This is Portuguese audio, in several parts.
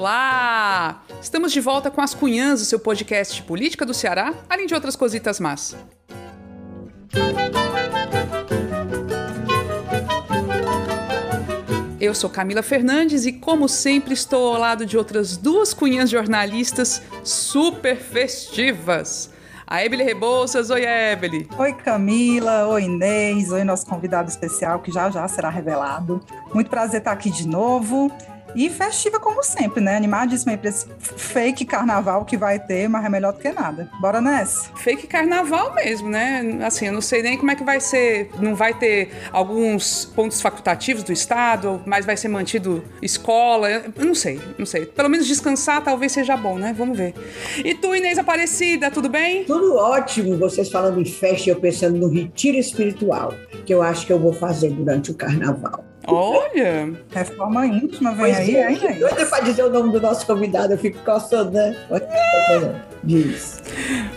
Olá! Estamos de volta com As Cunhãs, o seu podcast de política do Ceará, além de outras cositas más. Eu sou Camila Fernandes e, como sempre, estou ao lado de outras duas cunhãs jornalistas super festivas. A Ebele Rebouças. Oi, Ebele. Oi, Camila. Oi, Inês. Oi, nosso convidado especial, que já já será revelado. Muito prazer estar aqui de novo. E festiva como sempre, né? Animadíssima aí pra esse fake carnaval que vai ter, mas é melhor do que nada. Bora nessa? Fake carnaval mesmo, né? Assim, eu não sei nem como é que vai ser. Não vai ter alguns pontos facultativos do Estado, mas vai ser mantido escola. Eu não sei, não sei. Pelo menos descansar talvez seja bom, né? Vamos ver. E tu, Inês Aparecida, tudo bem? Tudo ótimo. Vocês falando em festa e eu pensando no retiro espiritual, que eu acho que eu vou fazer durante o carnaval. Olha! Reforma íntima vem pois aí, é, hein? Doida pra dizer o nome do nosso convidado, eu fico coçando, né? Diz.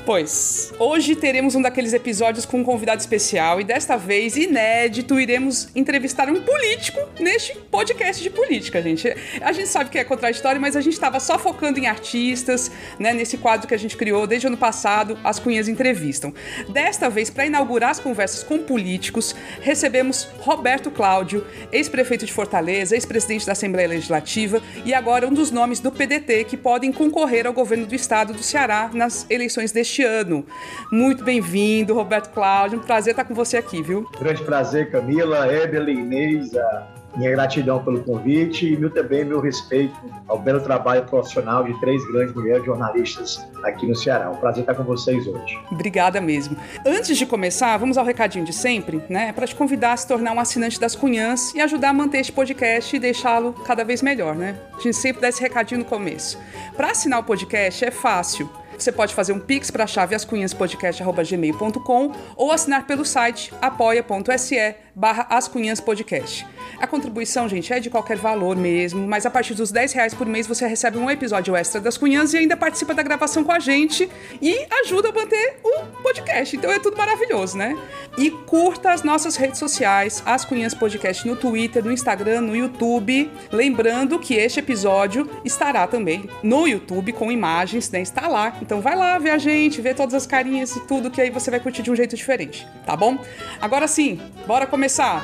Pois, hoje teremos um daqueles episódios com um convidado especial e desta vez, inédito, iremos entrevistar um político neste podcast de política, gente. A gente sabe que é contraditório, mas a gente estava só focando em artistas, né, nesse quadro que a gente criou desde o ano passado, As Cunhas Entrevistam. Desta vez, para inaugurar as conversas com políticos, recebemos Roberto Cláudio, ex-prefeito de Fortaleza, ex-presidente da Assembleia Legislativa e agora um dos nomes do PDT que podem concorrer ao governo do estado do Ceará nas eleições deste ano. Muito bem-vindo, Roberto Cláudio. Um prazer estar com você aqui, viu? Grande prazer, Camila, Evelyn, Inês, a minha gratidão pelo convite e meu, também meu respeito ao belo trabalho profissional de três grandes mulheres jornalistas aqui no Ceará. Um prazer estar com vocês hoje. Obrigada mesmo. Antes de começar, vamos ao recadinho de sempre, né? Para te convidar a se tornar um assinante das Cunhãs e ajudar a manter este podcast e deixá-lo cada vez melhor, né? A gente sempre dá esse recadinho no começo. Para assinar o podcast é fácil. Você pode fazer um pix para a chave ascunhaspodcast.gmail.com ou assinar pelo site apoia.se barra ascunhaspodcast. A contribuição, gente, é de qualquer valor mesmo, mas a partir dos 10 reais por mês você recebe um episódio extra das Cunhãs e ainda participa da gravação com a gente e ajuda a manter o podcast. Então é tudo maravilhoso, né? E curta as nossas redes sociais, As Cunhãs Podcast no Twitter, no Instagram, no YouTube. Lembrando que este episódio estará também no YouTube com imagens, né? Está lá. Então vai lá ver a gente, ver todas as carinhas e tudo, que aí você vai curtir de um jeito diferente, tá bom? Agora sim, bora começar! Música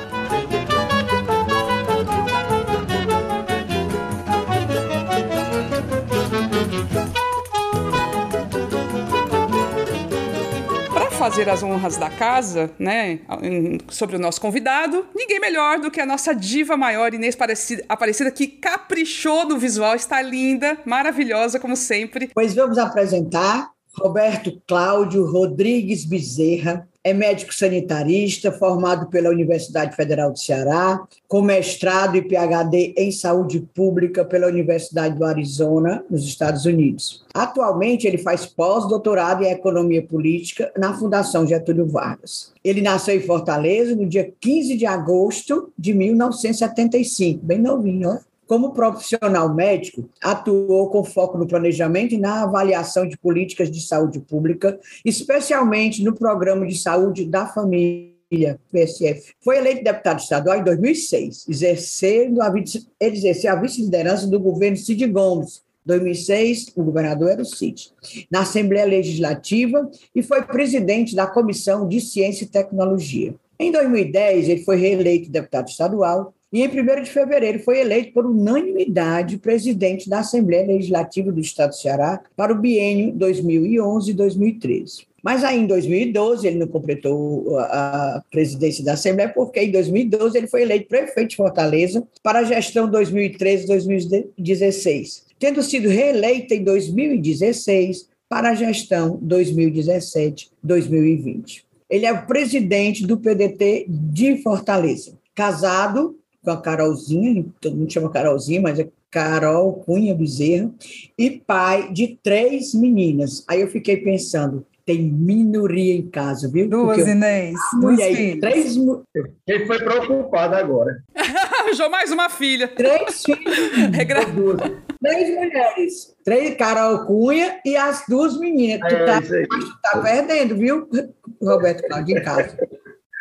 fazer as honras da casa, né, sobre o nosso convidado, ninguém melhor do que a nossa diva maior, Inês Aparecida, que caprichou no visual, está linda, maravilhosa, como sempre. Pois vamos apresentar Roberto Cláudio Rodrigues Bezerra, é médico sanitarista, formado pela Universidade Federal do Ceará, com mestrado e PhD em saúde pública pela Universidade do Arizona, nos Estados Unidos. Atualmente, ele faz pós-doutorado em economia política na Fundação Getúlio Vargas. Ele nasceu em Fortaleza no dia 15 de agosto de 1975, bem novinho, ó. Como profissional médico, atuou com foco no planejamento e na avaliação de políticas de saúde pública, especialmente no Programa de Saúde da Família, PSF. Foi eleito deputado estadual em 2006, exercendo a, ele exerceu a vice-liderança do governo Cid Gomes, 2006, o governador era o Cid, na Assembleia Legislativa e foi presidente da Comissão de Ciência e Tecnologia. Em 2010, ele foi reeleito deputado estadual e em 1 de fevereiro foi eleito por unanimidade presidente da Assembleia Legislativa do Estado do Ceará para o biênio 2011-2013. Mas aí em 2012 ele não completou a presidência da Assembleia, porque em 2012 ele foi eleito prefeito de Fortaleza para a gestão 2013-2016, tendo sido reeleito em 2016 para a gestão 2017-2020. Ele é o presidente do PDT de Fortaleza, casado com a Carolzinha, todo mundo chama Carolzinha, mas é Carol Cunha Bezerra, e pai de três meninas. Aí eu fiquei pensando, tem minoria em casa, viu? Duas, Porque Inês. Mulher, filhos. três Quem foi preocupado agora? Arranjou mais uma filha. Três filhos. Regra... Três mulheres. Três, Carol Cunha e as duas meninas. tu, é, tá, tu tá perdendo, viu, Roberto Cláudio, em casa.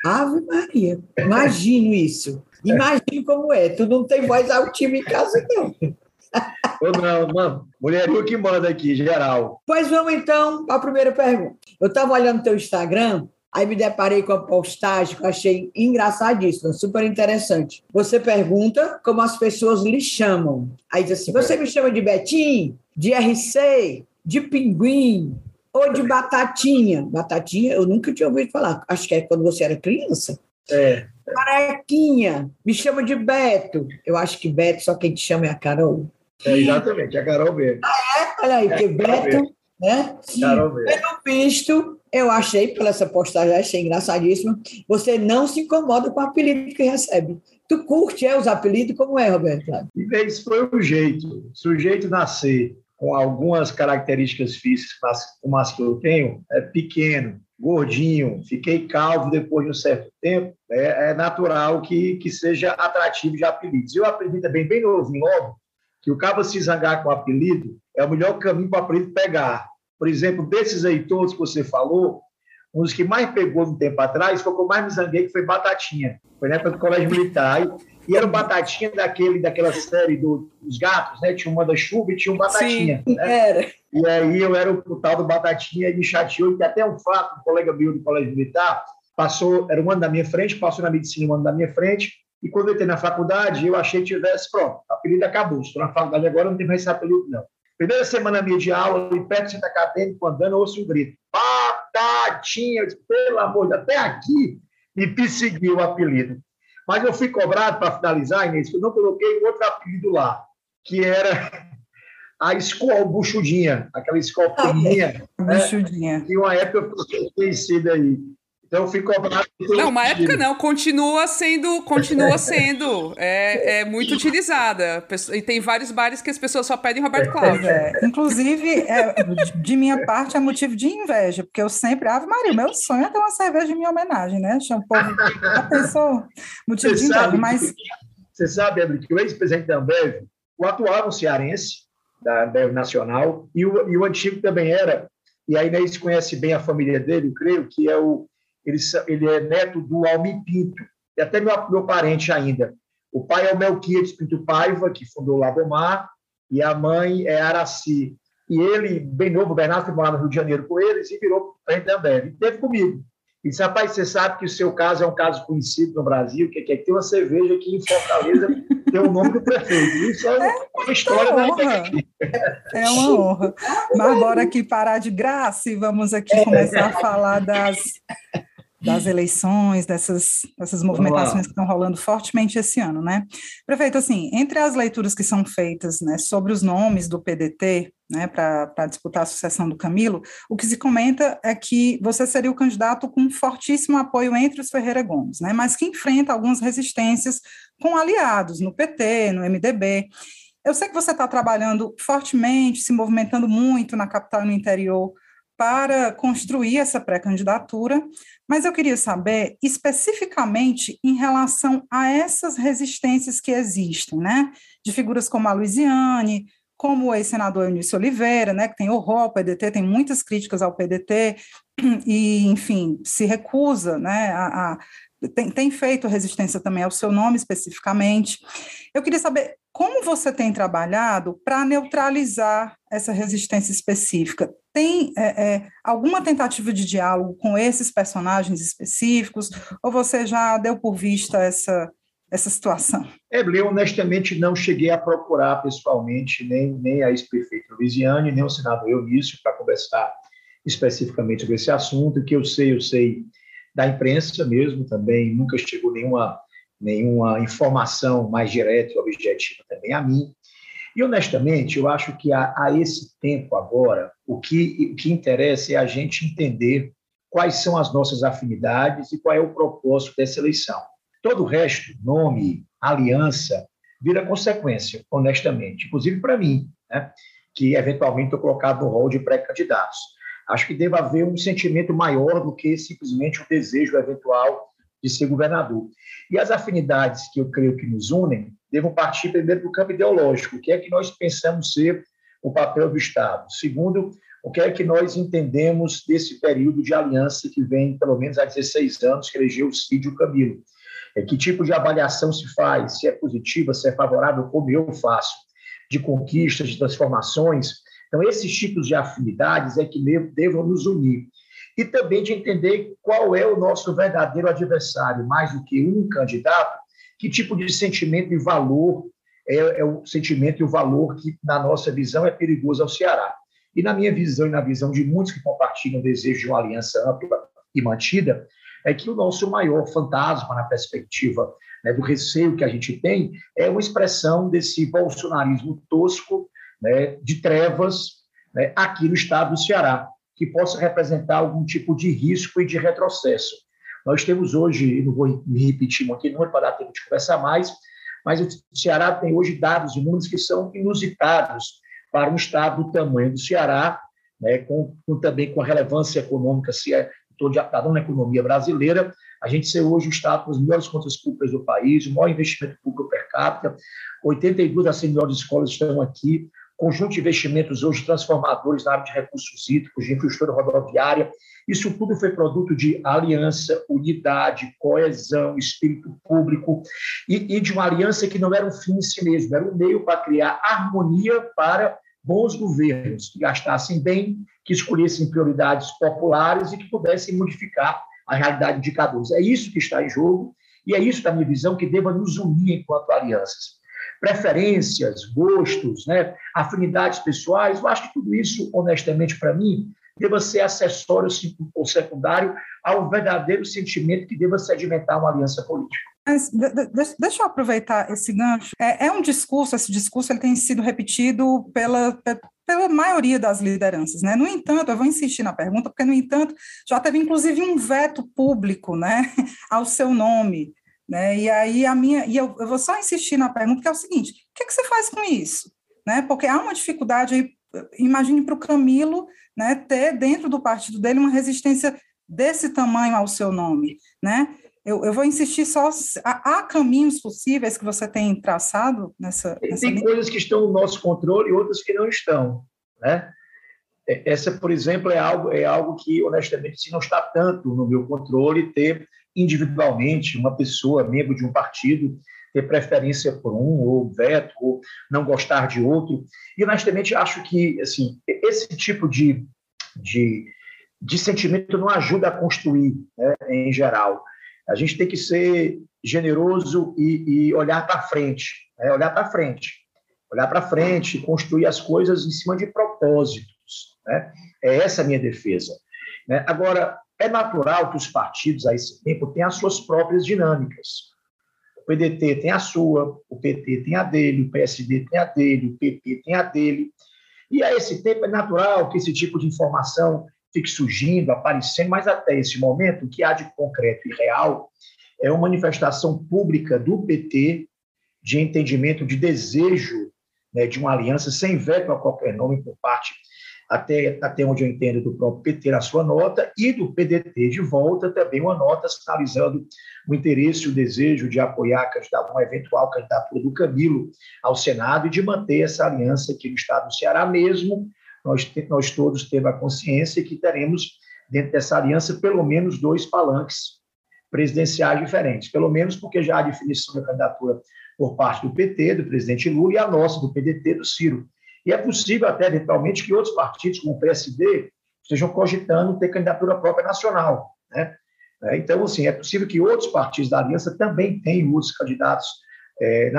Ave Maria. Imagino isso. Imagine como é. Tu não tem voz altiva em casa, não. Ou não, mano. Mulherinho que manda aqui, geral. Pois vamos então para a primeira pergunta. Eu estava olhando teu Instagram, aí me deparei com a postagem que eu achei engraçadíssima, super interessante. Você pergunta como as pessoas lhe chamam. Aí diz assim: você me chama de Betim, de RC, de Pinguim ou de Batatinha? Batatinha eu nunca tinha ouvido falar. Acho que é quando você era criança. É. Carequinha, me chama de Beto. Eu acho que Beto só quem te chama é a Carol. É, exatamente, a Carol B. É, olha aí, É, que Beto, né? Carol B. Pelo visto, eu achei, pela essa postagem, achei engraçadíssimo, você não se incomoda com o apelido que recebe. Tu curte é, os apelidos? Como é, Roberto? E esse foi o jeito. Se o jeito nascer com algumas características físicas como as que eu tenho, é pequeno, gordinho, fiquei calvo depois de um certo tempo, é, é natural que, que seja atrativo de apelidos. E o apelido também, bem novinho, logo, que o cabo se zangar com o apelido é o melhor caminho para o apelido pegar. Por exemplo, desses aí todos que você falou, um dos que mais pegou no tempo atrás foi o que eu mais me zanguei, que foi Batatinha. Foi na época do Colégio Militar. E, e era o Batatinha daquele, daquela série do, dos gatos, né? Tinha um manda-chuva e tinha um Batatinha. Né? Era. E aí eu era o, o tal do Batatinha e me chateou, que até um fato, um colega meu do Colégio Militar, passou, era um ano da minha frente, passou na medicina um ano da minha frente, e quando eu entrei na faculdade, eu achei que tivesse, pronto, apelido acabou. Estou na faculdade agora, não tem mais esse apelido, não. Primeira semana minha de aula, em perto do centro acadêmico, andando, eu ouço um grito. Batatinha! Eu disse, pelo amor de Deus, até aqui me perseguiu o apelido. Mas eu fui cobrado, para finalizar, Inês, que eu não coloquei outro apelido lá, que era a escola buchudinha, aquela escola pequenininha. né? Bichudinha. E uma época eu fui conhecida aí. Então cobrado. por Não, uma época não, continua sendo, continua sendo, é, é muito utilizada. E tem vários bares que as pessoas só pedem Roberto Pois Cláudio. é. Inclusive, é, de- de minha parte, é motivo de inveja, porque eu sempre. Ave Maria, o meu sonho é ter uma cerveja em minha homenagem, né? Chama o povo. Já pensou? Motivo de Você inveja. sabe, Mas você sabe, André, que o ex-presidente da Ambev, o atual um cearense, da Ambev Nacional, e o, e o antigo também era, e a Inês conhece bem a família dele, eu creio, que é o, ele, ele é neto do Almi Pinto, e até meu, meu parente ainda. O pai é o Melquiades Pinto Paiva, que fundou o Labomar, e a mãe é Araci. E ele, bem novo, o Bernardo foi morar no Rio de Janeiro com eles e virou presidente da Ambev. E teve comigo. E disse, rapaz, você sabe que o seu caso é um caso conhecido no Brasil, que é que tem uma cerveja aqui em Fortaleza, tem o nome do prefeito. Isso é uma história da honra. é uma honra. Mas bora aqui parar de graça e vamos aqui começar a falar das, das eleições, dessas, dessas movimentações que estão rolando fortemente esse ano, né? Prefeito, assim, entre as leituras que são feitas né, sobre os nomes do PDT, né, para disputar a sucessão do Camilo, o que se comenta é que você seria o candidato com fortíssimo apoio entre os Ferreira Gomes, né, mas que enfrenta algumas resistências com aliados no PT, no MDB. Eu sei que você está trabalhando fortemente, se movimentando muito na capital e no interior para construir essa pré-candidatura, mas eu queria saber especificamente em relação a essas resistências que existem, né? De figuras como a Luiziane, como o ex-senador Eunício Oliveira, né, que tem horror ao PDT, tem muitas críticas ao PDT, e, enfim, se recusa, né, a, tem, tem, feito resistência também ao seu nome especificamente. Eu queria saber como você tem trabalhado para neutralizar essa resistência específica. Tem é, é, alguma tentativa de diálogo com esses personagens específicos, ou você já deu por vista essa, essa situação? É, eu honestamente não cheguei a procurar pessoalmente nem, nem a ex-prefeita Luiziane, nem o senador Eunício para conversar especificamente sobre esse assunto. O que eu sei, eu sei da imprensa mesmo também, nunca chegou nenhuma, nenhuma informação mais direta e objetiva também a mim. E, honestamente, eu acho que a, a esse tempo agora, o que, o que interessa é a gente entender quais são as nossas afinidades e qual é o propósito dessa eleição. Todo o resto, nome, aliança, vira consequência, honestamente, inclusive para mim, né, que eventualmente estou colocado no rol de pré-candidatos. Acho que deve haver um sentimento maior do que simplesmente o desejo eventual de ser governador. E as afinidades que eu creio que nos unem devam partir primeiro do campo ideológico, o que é que nós pensamos ser o papel do Estado. Segundo, o que é que nós entendemos desse período de aliança que vem, pelo menos há 16 anos, que elegeu o Cid e o Camilo. É, que tipo de avaliação se faz, se é positiva, se é favorável, como eu faço. de conquistas, de transformações. Então, esses tipos de afinidades é que devam nos unir. E também de entender qual é o nosso verdadeiro adversário, mais do que um candidato, que tipo de sentimento e valor é, é o sentimento e o valor que, na nossa visão, é perigoso ao Ceará. E na minha visão e na visão de muitos que compartilham o desejo de uma aliança ampla e mantida, é que o nosso maior fantasma na perspectiva né, do receio que a gente tem é uma expressão desse bolsonarismo tosco, né, de trevas, né, aqui no estado do Ceará, que possa representar algum tipo de risco e de retrocesso. Nós temos hoje, não vou me repetir aqui, não para dar tempo de conversar mais, mas o Ceará tem hoje dados e números que são inusitados para um estado do tamanho do Ceará, né, com, com, também com a relevância econômica, se é toda na economia brasileira, a gente ser hoje o estado com as melhores contas públicas do país, o maior investimento público per capita, 82 das 100 melhores escolas estão aqui, conjunto de investimentos hoje transformadores na área de recursos hídricos, de infraestrutura rodoviária. Isso tudo foi produto de aliança, unidade, coesão, espírito público e, e de uma aliança que não era um fim em si mesmo, era um meio para criar harmonia para bons governos que gastassem bem, que escolhessem prioridades populares e que pudessem modificar a realidade de indicadores. É isso que está em jogo e é isso, da minha visão, que deva nos unir enquanto alianças. Preferências, gostos, né, afinidades pessoais, eu acho que tudo isso, honestamente, para mim, deva ser acessório ou secundário ao verdadeiro sentimento que deva sedimentar uma aliança política. Mas deixa eu aproveitar esse gancho. É, é, um discurso, esse discurso ele tem sido repetido pela, pela maioria das lideranças. Né? No entanto, eu vou insistir na pergunta, porque, no entanto, já teve inclusive um veto público né, ao seu nome. Né? E aí a minha. E eu, eu vou só insistir na pergunta, que é o seguinte: o que, é que você faz com isso? Né? Porque há uma dificuldade aí, imagine para o Camilo né, ter dentro do partido dele uma resistência desse tamanho ao seu nome. Né? Eu, eu vou insistir só. Há, há, caminhos possíveis que você tem traçado nessa. nessa tem linha? coisas que estão no nosso controle e outras que não estão. Né? É, essa, por exemplo, é algo, é algo que, honestamente, se não está tanto no meu controle, ter individualmente uma pessoa, membro de um partido, ter preferência por um, ou veto, ou não gostar de outro. E, honestamente, acho que assim, esse tipo de, de, de sentimento não ajuda a construir, né, em geral. A gente tem que ser generoso e, e olhar para frente, né? olhar para frente, olhar para frente, construir as coisas em cima de propósitos. Né? É essa a minha defesa. Né? Agora, é natural que os partidos a esse tempo tenham as suas próprias dinâmicas. O PDT tem a sua, o PT tem a dele, o PSD tem a dele, o PP tem a dele. E a esse tempo é natural que esse tipo de informação fique surgindo, aparecendo, mas até esse momento, o que há de concreto e real é uma manifestação pública do PT de entendimento, de desejo né, de uma aliança sem veto a qualquer nome por parte, até, até onde eu entendo, do próprio PT na sua nota, e do PDT de volta também uma nota sinalizando o interesse e o desejo de apoiar uma eventual candidatura do Camilo ao Senado e de manter essa aliança aqui no estado do Ceará mesmo, nós, nós todos temos a consciência que teremos, dentro dessa aliança, pelo menos dois palanques presidenciais diferentes, pelo menos porque já há definição da candidatura por parte do PT, do presidente Lula, e a nossa, do PDT, do Ciro. E é possível até, eventualmente, que outros partidos, como o PSD, estejam cogitando ter candidatura própria nacional. Né? É, então, assim, é possível que outros partidos da aliança também tenham outros candidatos é,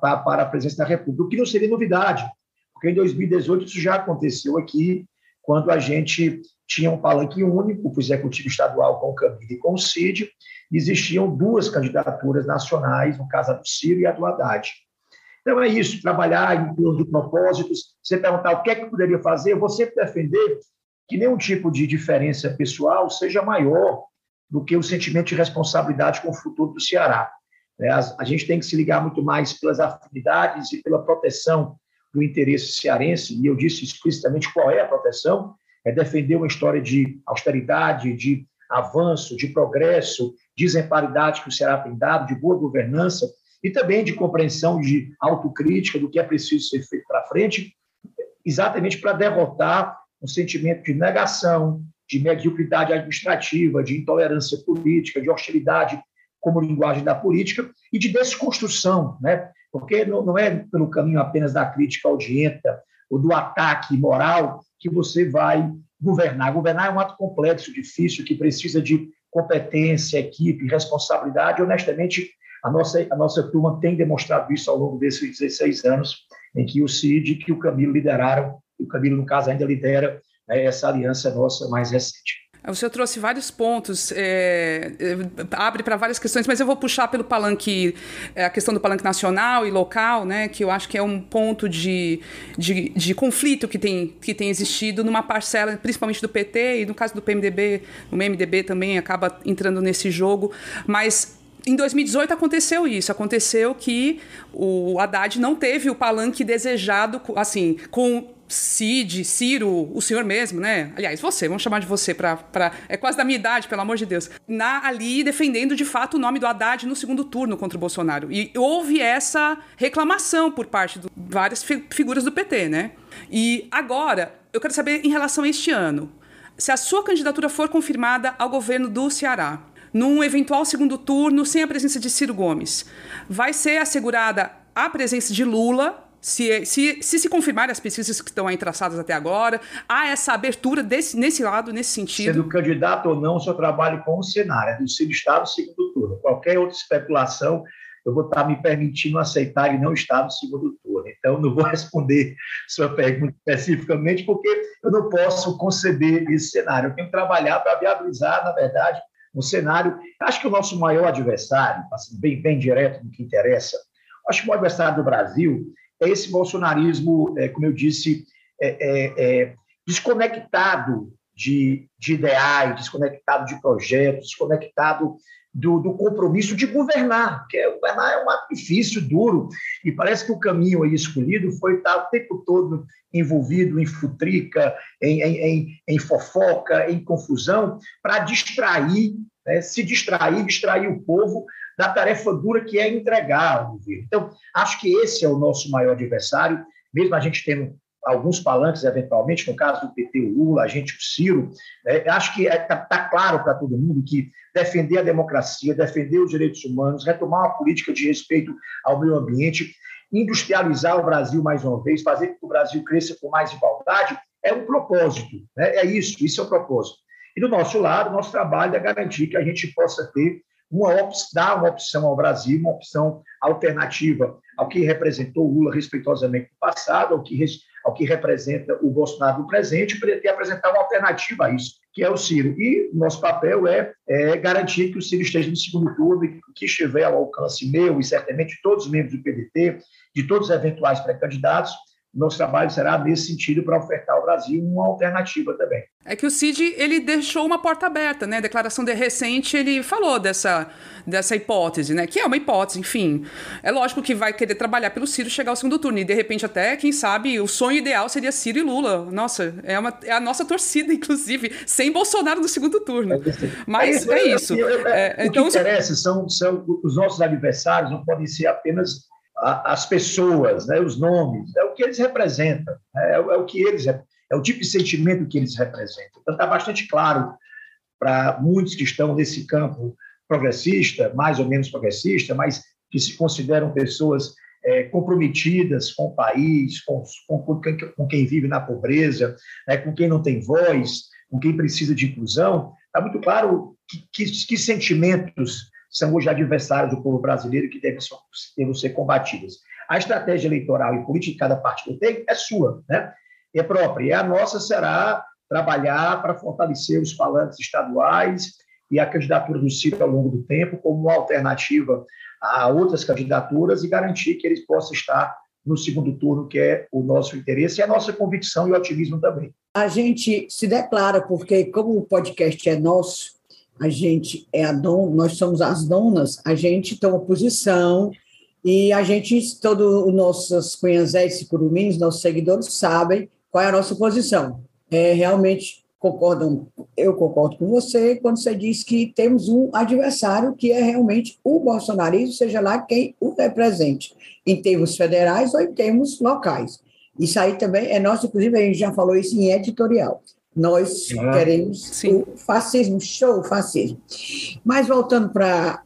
para a presidência da República, o que não seria novidade, porque em 2018 isso já aconteceu aqui, quando a gente tinha um palanque único, o executivo estadual com o Camilo e com o Cid, existiam duas candidaturas nacionais, no caso a do Ciro e a do Haddad. Então é isso, trabalhar em torno de propósitos, você perguntar o que é que poderia fazer, sempre defender que nenhum tipo de diferença pessoal seja maior do que o sentimento de responsabilidade com o futuro do Ceará. É, a gente tem que se ligar muito mais pelas afinidades e pela proteção do interesse cearense, e eu disse explicitamente qual é a proteção, é defender uma história de austeridade, de avanço, de progresso, de exemplaridade que o Ceará tem dado, de boa governança, e também de compreensão, de autocrítica do que é preciso ser feito para frente, exatamente para derrotar um sentimento de negação, de mediocridade administrativa, de intolerância política, de hostilidade como linguagem da política e de desconstrução, né? porque não, é pelo caminho apenas da crítica audienta ou do ataque moral que você vai governar. Governar é um ato complexo, difícil, que precisa de competência, equipe, responsabilidade. Honestamente, a nossa, a nossa turma tem demonstrado isso ao longo desses 16 anos, em que o Cid e o Camilo lideraram, e o Camilo, no caso, ainda lidera né, essa aliança nossa mais recente. O senhor trouxe vários pontos, é, é abre para várias questões, mas eu vou puxar pelo palanque, é, a questão do palanque nacional e local, né, que eu acho que é um ponto de, de, de, conflito que tem, que tem existido numa parcela, principalmente do PT, e no caso do PMDB, o MDB também acaba entrando nesse jogo, mas em 2018 aconteceu isso, aconteceu que o Haddad não teve o palanque desejado, assim, com Cid, Ciro, o senhor mesmo, né? Aliás, você, vamos chamar de você para pra é quase da minha idade, pelo amor de Deus. Na ali defendendo de fato o nome do Haddad no segundo turno contra o Bolsonaro. E houve essa reclamação por parte de várias fi figuras do PT, né? E agora, eu quero saber em relação a este ano, se a sua candidatura for confirmada ao governo do Ceará, num eventual segundo turno sem a presença de Ciro Gomes, vai ser assegurada a presença de Lula se, se, se, se confirmarem as pesquisas que estão aí traçadas até agora, há essa abertura desse, nesse lado, nesse sentido. Sendo candidato ou não, seu trabalho com o cenário, é do Ciro Estado segundo turno. Qualquer outra especulação, eu vou estar me permitindo aceitar e não estar no segundo turno. Então, não vou responder sua pergunta especificamente, porque eu não posso conceber esse cenário. Eu tenho que trabalhar para viabilizar, na verdade, um cenário. Acho que o nosso maior adversário, assim, bem, bem direto no que interessa, acho que o adversário do Brasil é esse bolsonarismo, é, como eu disse, é, é, é, desconectado de, de, ideais, desconectado de projetos, desconectado do, do, compromisso de governar, porque governar é um ato difícil, duro, e parece que o caminho aí escolhido foi estar o tempo todo envolvido em futrica, em, em, em, em fofoca, em confusão, para distrair, né, se distrair, distrair o povo da tarefa dura que é entregar o governo. Então, acho que esse é o nosso maior adversário, mesmo a gente tendo alguns palanques, eventualmente, no caso do PT, o Lula, a gente, o Ciro, né? acho que está é, tá, claro para todo mundo que defender a democracia, defender os direitos humanos, retomar uma política de respeito ao meio ambiente, industrializar o Brasil mais uma vez, fazer com que o Brasil cresça com mais igualdade, é um propósito, né? é isso, isso é o propósito. E do nosso lado, nosso trabalho é garantir que a gente possa ter uma op dar uma opção ao Brasil, uma opção alternativa ao que representou Lula respeitosamente no passado, ao que, ao que representa o Bolsonaro no presente, para apresentar uma alternativa a isso, que é o Ciro. E nosso papel é, é garantir que o Ciro esteja no segundo turno e que estiver ao alcance meu e certamente de todos os membros do PDT, de todos os eventuais pré-candidatos, nosso trabalho será nesse sentido para ofertar ao Brasil uma alternativa também. É que o Cid ele deixou uma porta aberta, né? A declaração de recente ele falou dessa, dessa hipótese, né? Que é uma hipótese, enfim. É lógico que vai querer trabalhar pelo Ciro chegar ao segundo turno e de repente até, quem sabe, o sonho ideal seria Ciro e Lula. Nossa, é, uma, é a nossa torcida, inclusive, sem Bolsonaro no segundo turno. É Mas é isso. É, é, então, o que interessa são, são os nossos adversários, não podem ser apenas as pessoas, né, os nomes, é o que eles representam, né, é, é, o que eles é o tipo de sentimento que eles representam. Então está bastante claro para muitos que estão nesse campo progressista, mais ou menos progressista, mas que se consideram pessoas é, comprometidas com o país, com, com, com, quem vive na pobreza, né, com quem não tem voz, com quem precisa de inclusão, está muito claro que, que, que sentimentos são hoje adversários do povo brasileiro que devem, devem ser combatidas. A estratégia eleitoral e política de cada partido tem é sua, né? é própria. E a nossa será trabalhar para fortalecer os falantes estaduais e a candidatura do Ciro ao longo do tempo como uma alternativa a outras candidaturas e garantir que eles possam estar no segundo turno, que é o nosso interesse e a nossa convicção e otimismo também. A gente se declara, porque como o podcast é nosso, a gente é a dona, nós somos as donas, a gente toma posição e a gente, todos os nossos cunhanzés e curumins, nossos seguidores, sabem qual é a nossa posição. É, realmente concordam, eu concordo com você quando você diz que temos um adversário que é realmente o bolsonarismo, seja lá quem o represente, em termos federais ou em termos locais. Isso aí também é nosso, inclusive a gente já falou isso em editorial. Nós queremos Sim. o fascismo, show fascismo. Mas voltando para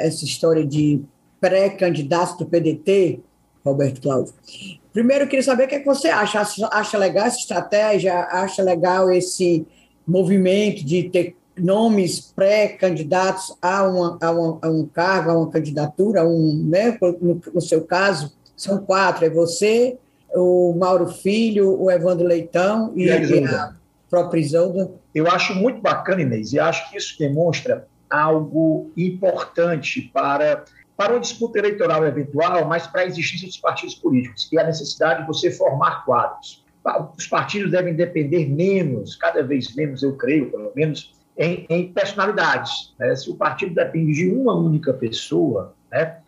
essa história de pré-candidatos do PDT, Roberto Cláudio. Primeiro, eu queria saber o que, é que você acha. acha. Acha legal essa estratégia? Acha legal esse movimento de ter nomes pré-candidatos a, uma, a, uma, a, um cargo, a uma candidatura, um, né, no, no, seu caso, são quatro, é você, o Mauro Filho, o Evandro Leitão e, e a própria Isolda. Eu acho muito bacana, Inês, e acho que isso demonstra algo importante para, para uma disputa eleitoral eventual, mas para a existência dos partidos políticos, que é a necessidade de você formar quadros. Os partidos devem depender menos, cada vez menos, eu creio, pelo menos, em, em personalidades. Né? Se o partido depende de uma única pessoa, né?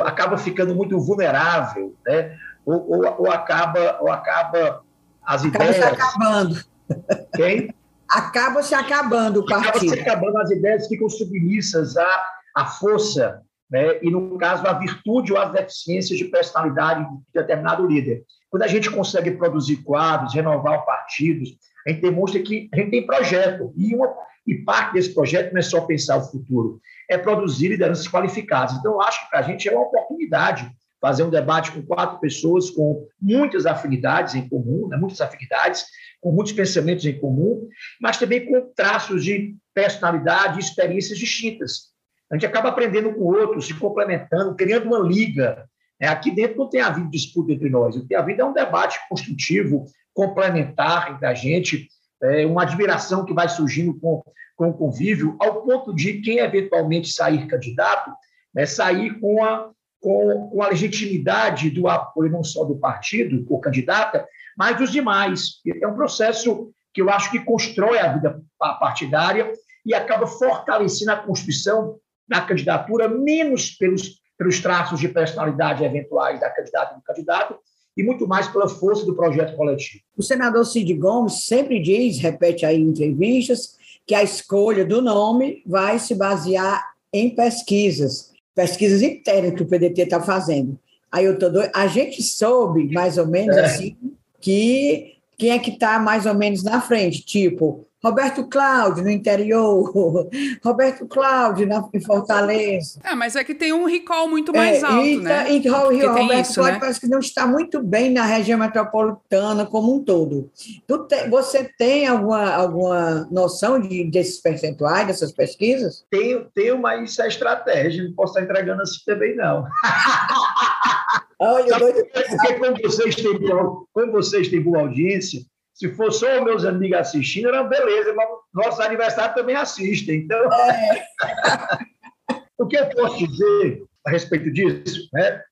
acaba ficando muito vulnerável, né? ou, ou, ou acaba, ou acaba as acaba ideias. Acabando. Quem? Acaba se acabando o partido. Acaba se acabando, as ideias ficam submissas à, à força, né? e, no caso, à virtude ou às deficiências de personalidade de determinado líder. Quando a gente consegue produzir quadros, renovar partidos, a gente demonstra que a gente tem projeto. E, uma, e parte desse projeto não é só pensar o futuro, é produzir lideranças qualificadas. Então, eu acho que para a gente é uma oportunidade fazer um debate com quatro pessoas com muitas afinidades em comum, né? muitas afinidades, com muitos pensamentos em comum, mas também com traços de personalidade e experiências distintas. A gente acaba aprendendo com o outro, se complementando, criando uma liga. É, aqui dentro não tem havido disputa entre nós, o que tem havido é um debate construtivo, complementar entre a gente, é, uma admiração que vai surgindo com, com o convívio, ao ponto de quem eventualmente sair candidato, né, sair com a, com, com a legitimidade do apoio não só do partido, ou candidata, mas dos demais. É um processo que eu acho que constrói a vida partidária e acaba fortalecendo a construção da candidatura, menos pelos, pelos traços de personalidade eventuais da candidata e do candidato, e muito mais pela força do projeto coletivo. O senador Cid Gomes sempre diz, repete aí em entrevistas, que a escolha do nome vai se basear em pesquisas, pesquisas internas que o PDT está fazendo. Aí eu tô doido. A gente soube, mais ou menos é. assim, que quem é que está mais ou menos na frente, tipo Roberto Cláudio no interior, Roberto Cláudio na, em Fortaleza. É, mas é que tem um recall muito mais é, alto, e, né? E, o, Roberto isso, Cláudio né? parece que não está muito bem na região metropolitana como um todo. Te, você tem alguma, alguma noção de, desses percentuais, dessas pesquisas? Tenho, tenho, mas isso é estratégia, não posso estar entregando assim também, não. Olha, porque quando vocês, têm, quando vocês têm boa audiência, se for só meus amigos assistindo, era beleza, mas nossos aniversários também assistem. Então, é. o que eu posso dizer a respeito disso né,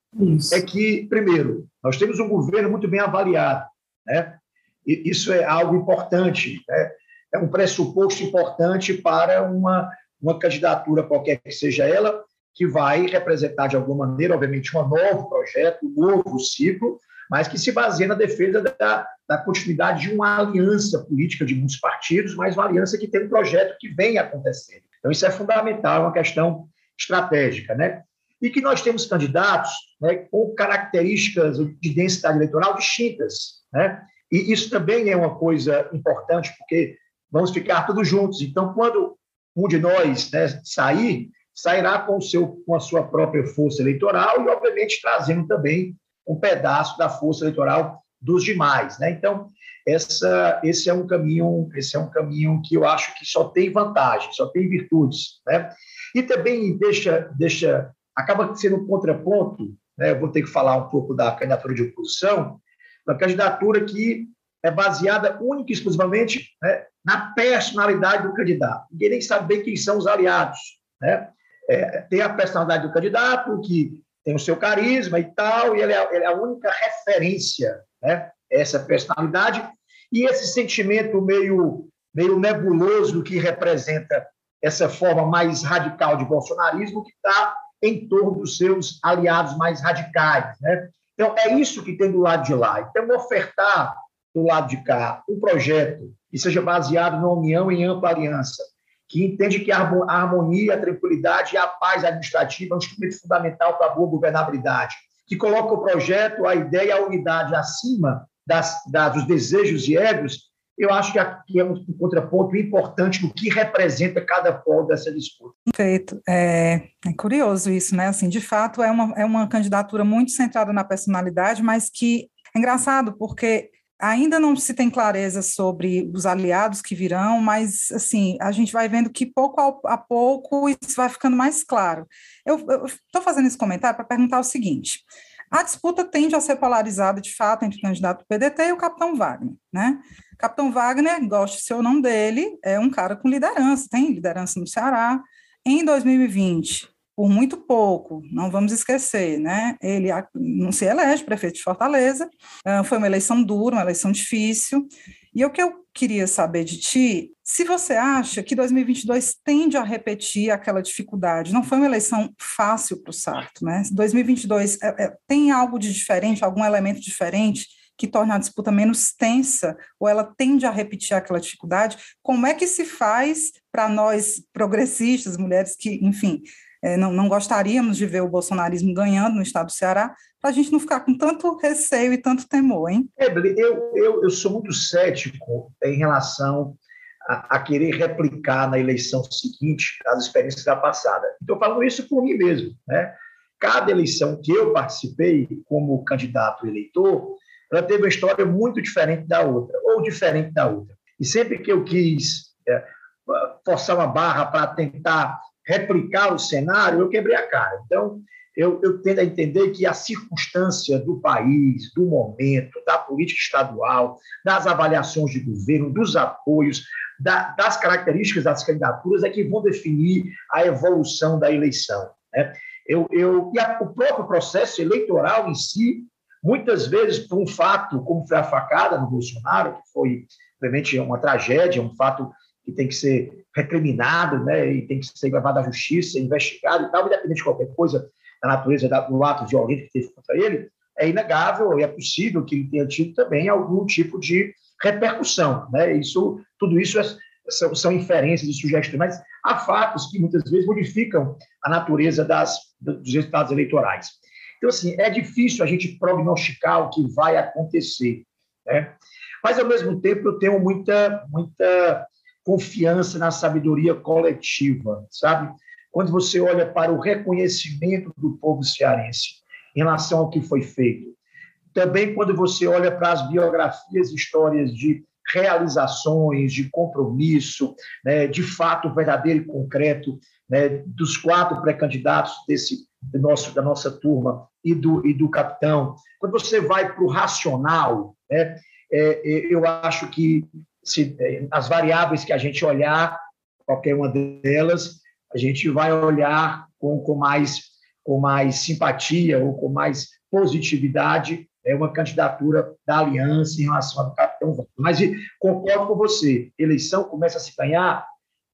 é que, primeiro, nós temos um governo muito bem avaliado. Né? E isso é algo importante, né? é um pressuposto importante para uma, uma candidatura, qualquer que seja ela, que vai representar, de alguma maneira, obviamente, um novo projeto, um novo ciclo, mas que se baseia na defesa da, da continuidade de uma aliança política de muitos partidos, mas uma aliança que tem um projeto que vem acontecendo. Então, isso é fundamental, é uma questão estratégica, né? E que nós temos candidatos né, com características de densidade eleitoral distintas, né? E isso também é uma coisa importante, porque vamos ficar todos juntos. Então, quando um de nós né, sair, sairá com, seu, com a sua própria força eleitoral e, obviamente, trazendo também um pedaço da força eleitoral dos demais, né? Então, essa, esse é um caminho, esse é um caminho que eu acho que só tem vantagem, só tem virtudes, né? E também deixa, deixa, acaba sendo um contraponto, né? Eu vou ter que falar um pouco da candidatura de oposição, uma candidatura que é baseada única e exclusivamente né, na personalidade do candidato. Ninguém nem sabe bem quem são os aliados, né? É, tem a personalidade do candidato que tem o seu carisma e tal, e ele é, ele é a única referência, né? Essa personalidade e esse sentimento meio, meio nebuloso que representa essa forma mais radical de bolsonarismo que está em torno dos seus aliados mais radicais, né? Então, é isso que tem do lado de lá. Então, ofertar do lado de cá um projeto que seja baseado na união em ampla aliança, que entende que a harmonia, a tranquilidade e a paz administrativa é um instrumento fundamental para a boa governabilidade, que coloca o projeto, a ideia, a unidade acima das, das, dos desejos e egos, eu acho que aqui é um contraponto importante no que representa cada polo dessa disputa. Perfeito. É, é, curioso isso, né? Assim, de fato, é uma, é uma candidatura muito centrada na personalidade, mas que é engraçado, porque ainda não se tem clareza sobre os aliados que virão, mas assim a gente vai vendo que pouco a pouco isso vai ficando mais claro. Eu estou fazendo esse comentário para perguntar o seguinte: a disputa tende a ser polarizada, de fato, entre o candidato do PDT e o capitão Wagner, né? Capitão Wagner, goste ou não dele, é um cara com liderança, tem liderança no Ceará. Em 2020, por muito pouco, não vamos esquecer, né? Ele não se elege prefeito de Fortaleza, ah, foi uma eleição dura, uma eleição difícil. E o que eu queria saber de ti, se você acha que 2022 tende a repetir aquela dificuldade, não foi uma eleição fácil para o Sarto, né? 2022 é, é, tem algo de diferente, algum elemento diferente que torna a disputa menos tensa, ou ela tende a repetir aquela dificuldade? Como é que se faz para nós progressistas, mulheres que, enfim, é, não, não gostaríamos de ver o bolsonarismo ganhando no estado do Ceará, para a gente não ficar com tanto receio e tanto temor, hein? Evelyn, eu, eu, eu sou muito cético em relação a, a, querer replicar na eleição seguinte as experiências da passada. Estou falando isso por mim mesmo. Né? Cada eleição que eu participei como candidato eleitor, ela teve uma história muito diferente da outra, ou diferente da outra. E sempre que eu quis é, forçar uma barra para tentar replicar o cenário, eu quebrei a cara. Então, eu, eu tendo a entender que a circunstância do país, do momento, da política estadual, das avaliações de governo, dos apoios, da, das características das candidaturas é que vão definir a evolução da eleição. Né? Eu, eu, e a, o próprio processo eleitoral em si, muitas vezes, por um fato como foi a facada no Bolsonaro, que foi, obviamente, uma tragédia, um fato que tem que ser recriminado, né, e tem que ser levado à justiça, investigado e tal, independente de qualquer coisa da natureza do ato violento que teve contra ele, é inegável e é possível que ele tenha tido também algum tipo de repercussão, né? Isso, tudo isso é, são, são inferências e sugestões, mas há fatos que muitas vezes modificam a natureza das, dos resultados eleitorais. Então, assim, é difícil a gente prognosticar o que vai acontecer, né? Mas, ao mesmo tempo, eu tenho muita, muita confiança na sabedoria coletiva, sabe? Quando você olha para o reconhecimento do povo cearense em relação ao que foi feito, também quando você olha para as biografias histórias de realizações, de compromisso, né, de fato verdadeiro e concreto, né, dos quatro pré-candidatos desse do nosso, da nossa turma e do, e do capitão. Quando você vai para o racional, né, é, é, eu acho que se, é, as variáveis que a gente olhar, qualquer uma delas, a gente vai olhar com, com, mais, com mais simpatia ou com mais positividade é uma candidatura da aliança em relação ao capitão Mas concordo com você, eleição começa a se ganhar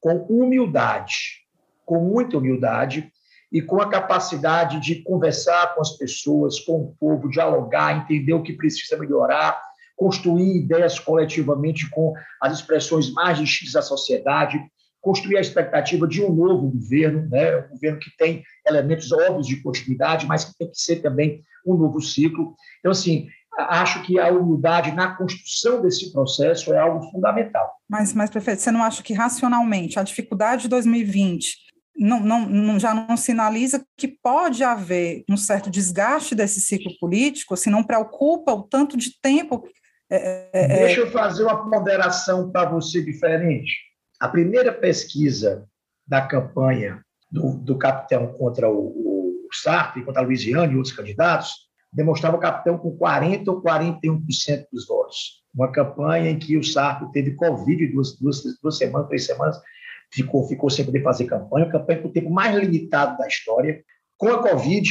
com humildade, com muita humildade e com a capacidade de conversar com as pessoas, com o povo, dialogar, entender o que precisa melhorar, construir ideias coletivamente com as expressões mais distintas da sociedade, construir a expectativa de um novo governo, né? um governo que tem elementos óbvios de continuidade, mas que tem que ser também um novo ciclo. Então, assim, acho que a humildade na construção desse processo é algo fundamental. Mas, mas prefeito, você não acha que racionalmente a dificuldade de 2020 não, não, já não sinaliza que pode haver um certo desgaste desse ciclo político, se não preocupa o tanto de tempo é, é, é, Deixa eu fazer uma ponderação para você diferente. A primeira pesquisa da campanha do, do capitão contra o, o Sartre, contra a Luiziane e outros candidatos, demonstrava o capitão com 40% ou 41% dos votos. Uma campanha em que o Sartre teve Covid duas, duas, duas semanas, três semanas, ficou, ficou sem poder fazer campanha, a campanha com o tempo mais limitado da história, com a Covid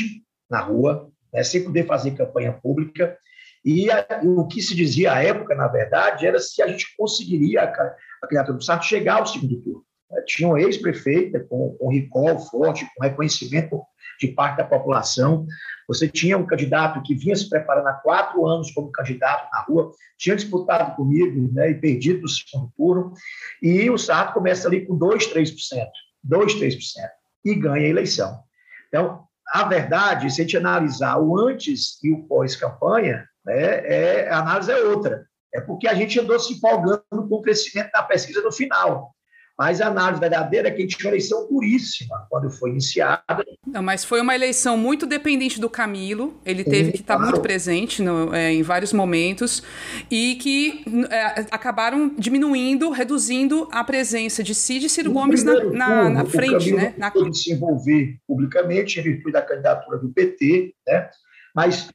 na rua, né, sem poder fazer campanha pública, e a, o que se dizia à época, na verdade, era se a gente conseguiria, a, a candidatura do Sarto, chegar ao segundo turno. É, tinha uma ex-prefeita com, com recall forte, com reconhecimento de parte da população. Você tinha um candidato que vinha se preparando há quatro anos como candidato na rua, tinha disputado comigo né, e perdido no segundo turno, e o Sarto começa ali com 2, 3%, 2, 3%, e ganha a eleição. Então, a verdade, se a gente analisar o antes e o pós-campanha, né, é, a análise é outra. é porque a gente andou se empolgando com o crescimento da pesquisa no final. Mas a análise verdadeira é que a gente tinha uma eleição duríssima quando foi iniciada. Não, mas foi uma eleição muito dependente do Camilo. Ele teve que estar muito presente no, é, em vários momentos e que é, acabaram diminuindo, reduzindo a presença de Cid e Ciro no Gomes na, na, na frente. né? Na... se envolver publicamente em virtude da candidatura do PT, né? mas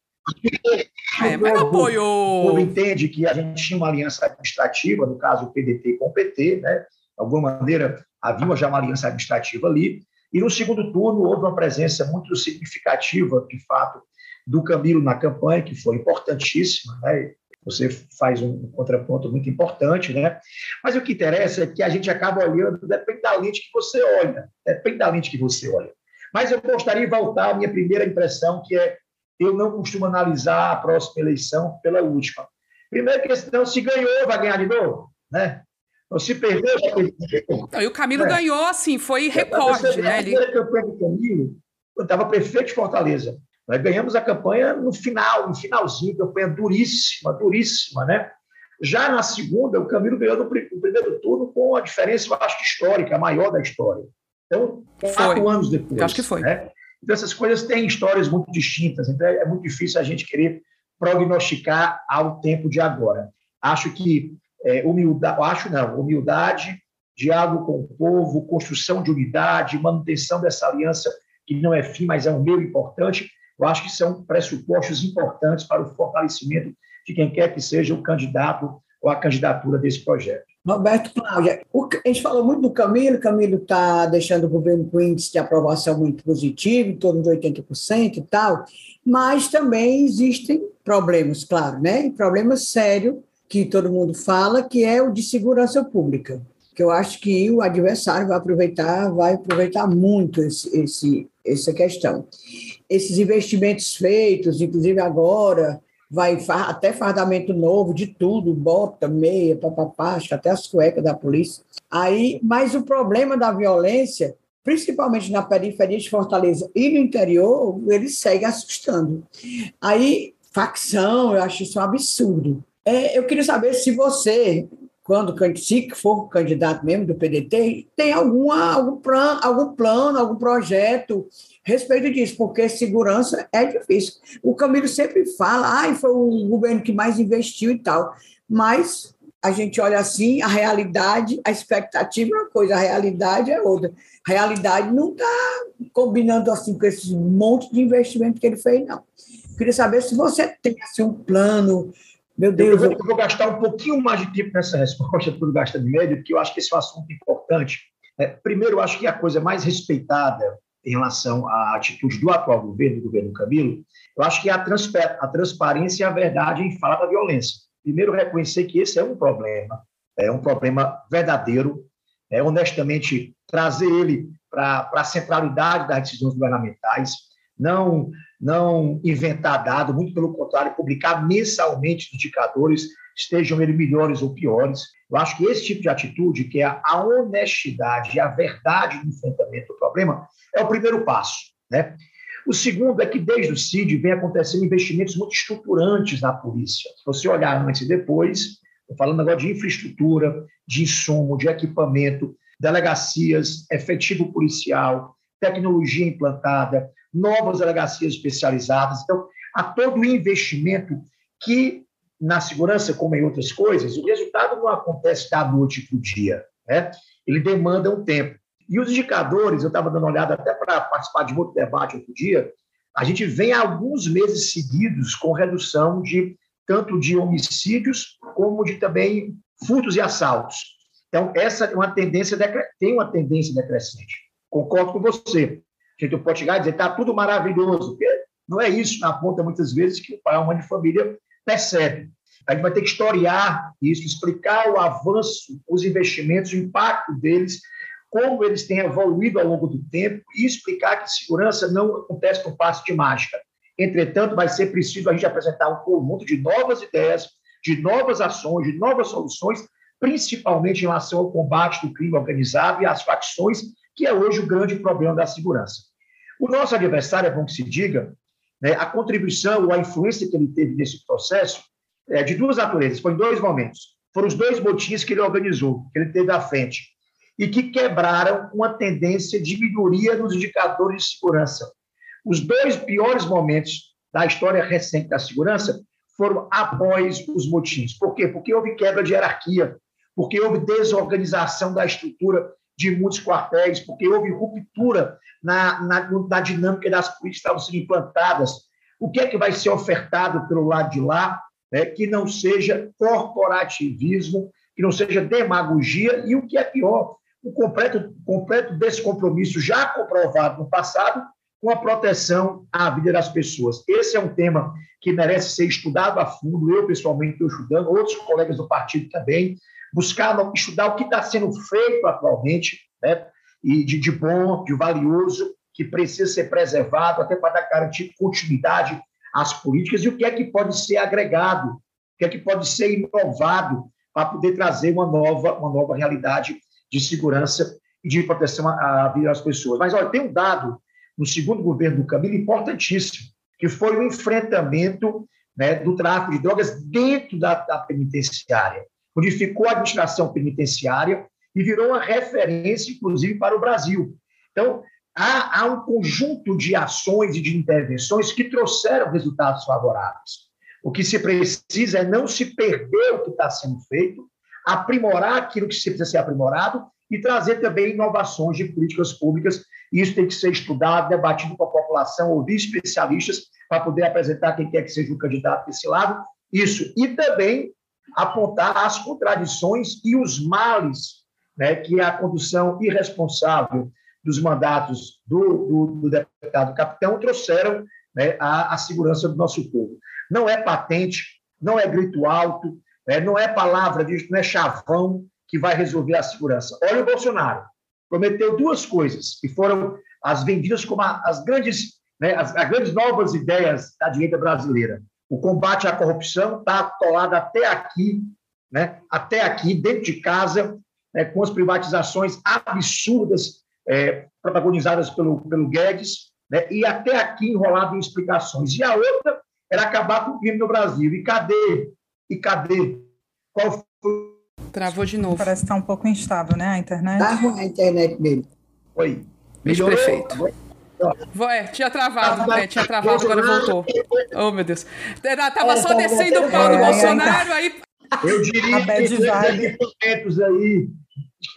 é, mas apoiou. O povo entende que a gente tinha uma aliança administrativa, no caso o PDT com o PT, né? de alguma maneira, havia já uma aliança administrativa ali. E no segundo turno houve uma presença muito significativa, de fato, do Camilo na campanha, que foi importantíssima, né? Você faz um contraponto muito importante, né? Mas o que interessa é que a gente acaba olhando, depende da lente que você olha, depende da lente que você olha. Mas eu gostaria de voltar à minha primeira impressão, que é eu não costumo analisar a próxima eleição pela última. Primeira questão, se ganhou, vai ganhar de novo, né? Não se perdeu, já perdeu. E o Camilo é. ganhou, assim, foi recorde, né? Primeira Ele... campanha do Camilo, quando estava prefeito de Fortaleza. Nós ganhamos a campanha no final, no finalzinho, campanha duríssima, duríssima, né? Já na segunda, o Camilo ganhou no primeiro turno com a diferença, eu acho, histórica, a maior da história. Então, quatro anos depois. Eu acho que foi. Né? Então, essas coisas têm histórias muito distintas, então é muito difícil a gente querer prognosticar ao tempo de agora. Acho que é, humildade, acho não, humildade, diálogo com o povo, construção de unidade, manutenção dessa aliança que não é fim, mas é um meio importante. Eu acho que são pressupostos importantes para o fortalecimento de quem quer que seja o candidato ou a candidatura desse projeto. Roberto Cláudia, a gente falou muito do Camilo, o Camilo está deixando o governo com índice de aprovação muito positivo, em torno de 80% e tal, mas também existem problemas, claro, né? E problemas sérios que todo mundo fala, que é o de segurança pública, que eu acho que o adversário vai aproveitar, vai aproveitar muito esse, esse, essa questão. Esses investimentos feitos, inclusive agora, vai até fardamento novo de tudo, bota, meia, papapá, até as cuecas da polícia. Aí, mas o problema da violência, principalmente na periferia de Fortaleza e no interior, ele segue assustando. Aí, facção, eu acho isso um absurdo. É, eu queria saber se você, quando se for candidato mesmo do PDT, tem alguma, algum, plano, algum plano, algum projeto a respeito disso, porque segurança é difícil. O Camilo sempre fala, ah, foi o governo que mais investiu e tal, mas a gente olha assim, a realidade, a expectativa é uma coisa, a realidade é outra. A realidade não está combinando assim com esse monte de investimento que ele fez, não. Queria saber se você tem assim, um plano, meu Deus. Eu, eu, vou gastar um pouquinho mais de tempo nessa resposta do Gasta de Médio, porque eu acho que esse é um assunto importante. É, primeiro, eu acho que a coisa mais respeitada em relação à atitude do atual governo, do governo Camilo, eu acho que é a, a transparência e a verdade em falar da violência. Primeiro, reconhecer que esse é um problema, é um problema verdadeiro, é, honestamente trazer ele para a centralidade das decisões governamentais, não não inventar dado, muito pelo contrário, publicar mensalmente indicadores, estejam eles melhores ou piores. Eu acho que esse tipo de atitude, que é a honestidade e a verdade no enfrentamento do problema, é o primeiro passo. Né? O segundo é que, desde o CID, vem acontecendo investimentos muito estruturantes na polícia. Se você olhar antes e depois, estou falando agora de infraestrutura, de insumo, de equipamento, delegacias, efetivo policial, tecnologia implantada, novas delegacias especializadas. Então, há todo o investimento que, na segurança, como em outras coisas, o resultado não acontece da noite para o dia. Né? Ele demanda um tempo. E os indicadores, eu estava dando uma olhada até para participar de outro debate outro dia, a gente vem há alguns meses seguidos com redução de tanto de homicídios como de também furtos e assaltos. Então, essa é uma tendência tem uma tendência decrescente. Concordo com você que tu pode chegar e dizer está tudo maravilhoso, porque não é isso na ponta, muitas vezes, que o pai ou mãe de família percebe. A gente vai ter que historiar isso, explicar o avanço, os investimentos, o impacto deles, como eles têm evoluído ao longo do tempo e explicar que segurança não acontece por passo de mágica. Entretanto, vai ser preciso a gente apresentar um conjunto de novas ideias, de novas ações, de novas soluções, principalmente em relação ao combate do crime organizado e às facções, que é hoje o grande problema da segurança. O nosso adversário, é bom que se diga, né, a contribuição ou a influência que ele teve nesse processo é, de duas naturezas, foi em dois momentos. Foram os dois motins que ele organizou, que ele teve à frente, e que quebraram uma tendência de melhoria nos indicadores de segurança. Os dois piores momentos da história recente da segurança foram após os motins. Por quê? Porque houve quebra de hierarquia, porque houve desorganização da estrutura de muitos quartéis, porque houve ruptura na, na, na dinâmica das políticas que estavam sendo implantadas. O que é que vai ser ofertado pelo lado de lá, né, que não seja corporativismo, que não seja demagogia, e o que é pior, o completo, completo descompromisso já comprovado no passado com a proteção à vida das pessoas. Esse é um tema que merece ser estudado a fundo. Eu, pessoalmente, estou estudando, outros colegas do partido também, buscar estudar o que está sendo feito atualmente, né? e de, de bom, de valioso, que precisa ser preservado, até para garantir continuidade às políticas, e o que é que pode ser agregado, o que é que pode ser inovado para poder trazer uma nova, uma nova realidade de segurança e de proteção à vida das pessoas. Mas, olha, tem um dado no segundo governo do Camilo, importantíssimo, que foi o enfrentamento né, do tráfico de drogas dentro da, da penitenciária. Modificou a administração penitenciária e virou uma referência, inclusive, para o Brasil. Então, há, há, um conjunto de ações e de intervenções que trouxeram resultados favoráveis. O que se precisa é não se perder o que está sendo feito, aprimorar aquilo que precisa ser aprimorado e trazer também inovações de políticas públicas isso tem que ser estudado, debatido com a população, ouvir especialistas para poder apresentar quem quer que seja o candidato desse lado. Isso. E também apontar as contradições e os males né, que a condução irresponsável dos mandatos do, do, do deputado capitão trouxeram né, à, à, segurança do nosso povo. Não é patente, não é grito alto, né, não é palavra, não é chavão que vai resolver a segurança. Olha o Bolsonaro prometeu duas coisas, que foram as vendidas como as grandes, né, as, as grandes novas ideias da direita brasileira. O combate à corrupção está atolado até aqui, né, até aqui, dentro de casa, né, com as privatizações absurdas é, protagonizadas pelo, pelo Guedes, né, e até aqui enrolado em explicações. E a outra era acabar com o crime no Brasil. E cadê? E cadê? Qual foi Travou de novo. Parece que está um pouco instável, né, a internet? Tá ruim a internet dele. Oi. Melhorou? Prefeito. É, tinha travado, né? Tinha travado, agora voltou. Oh, meu Deus. Tava só descendo o pau do Bolsonaro, aí... Eu diria que esses equipamentos aí,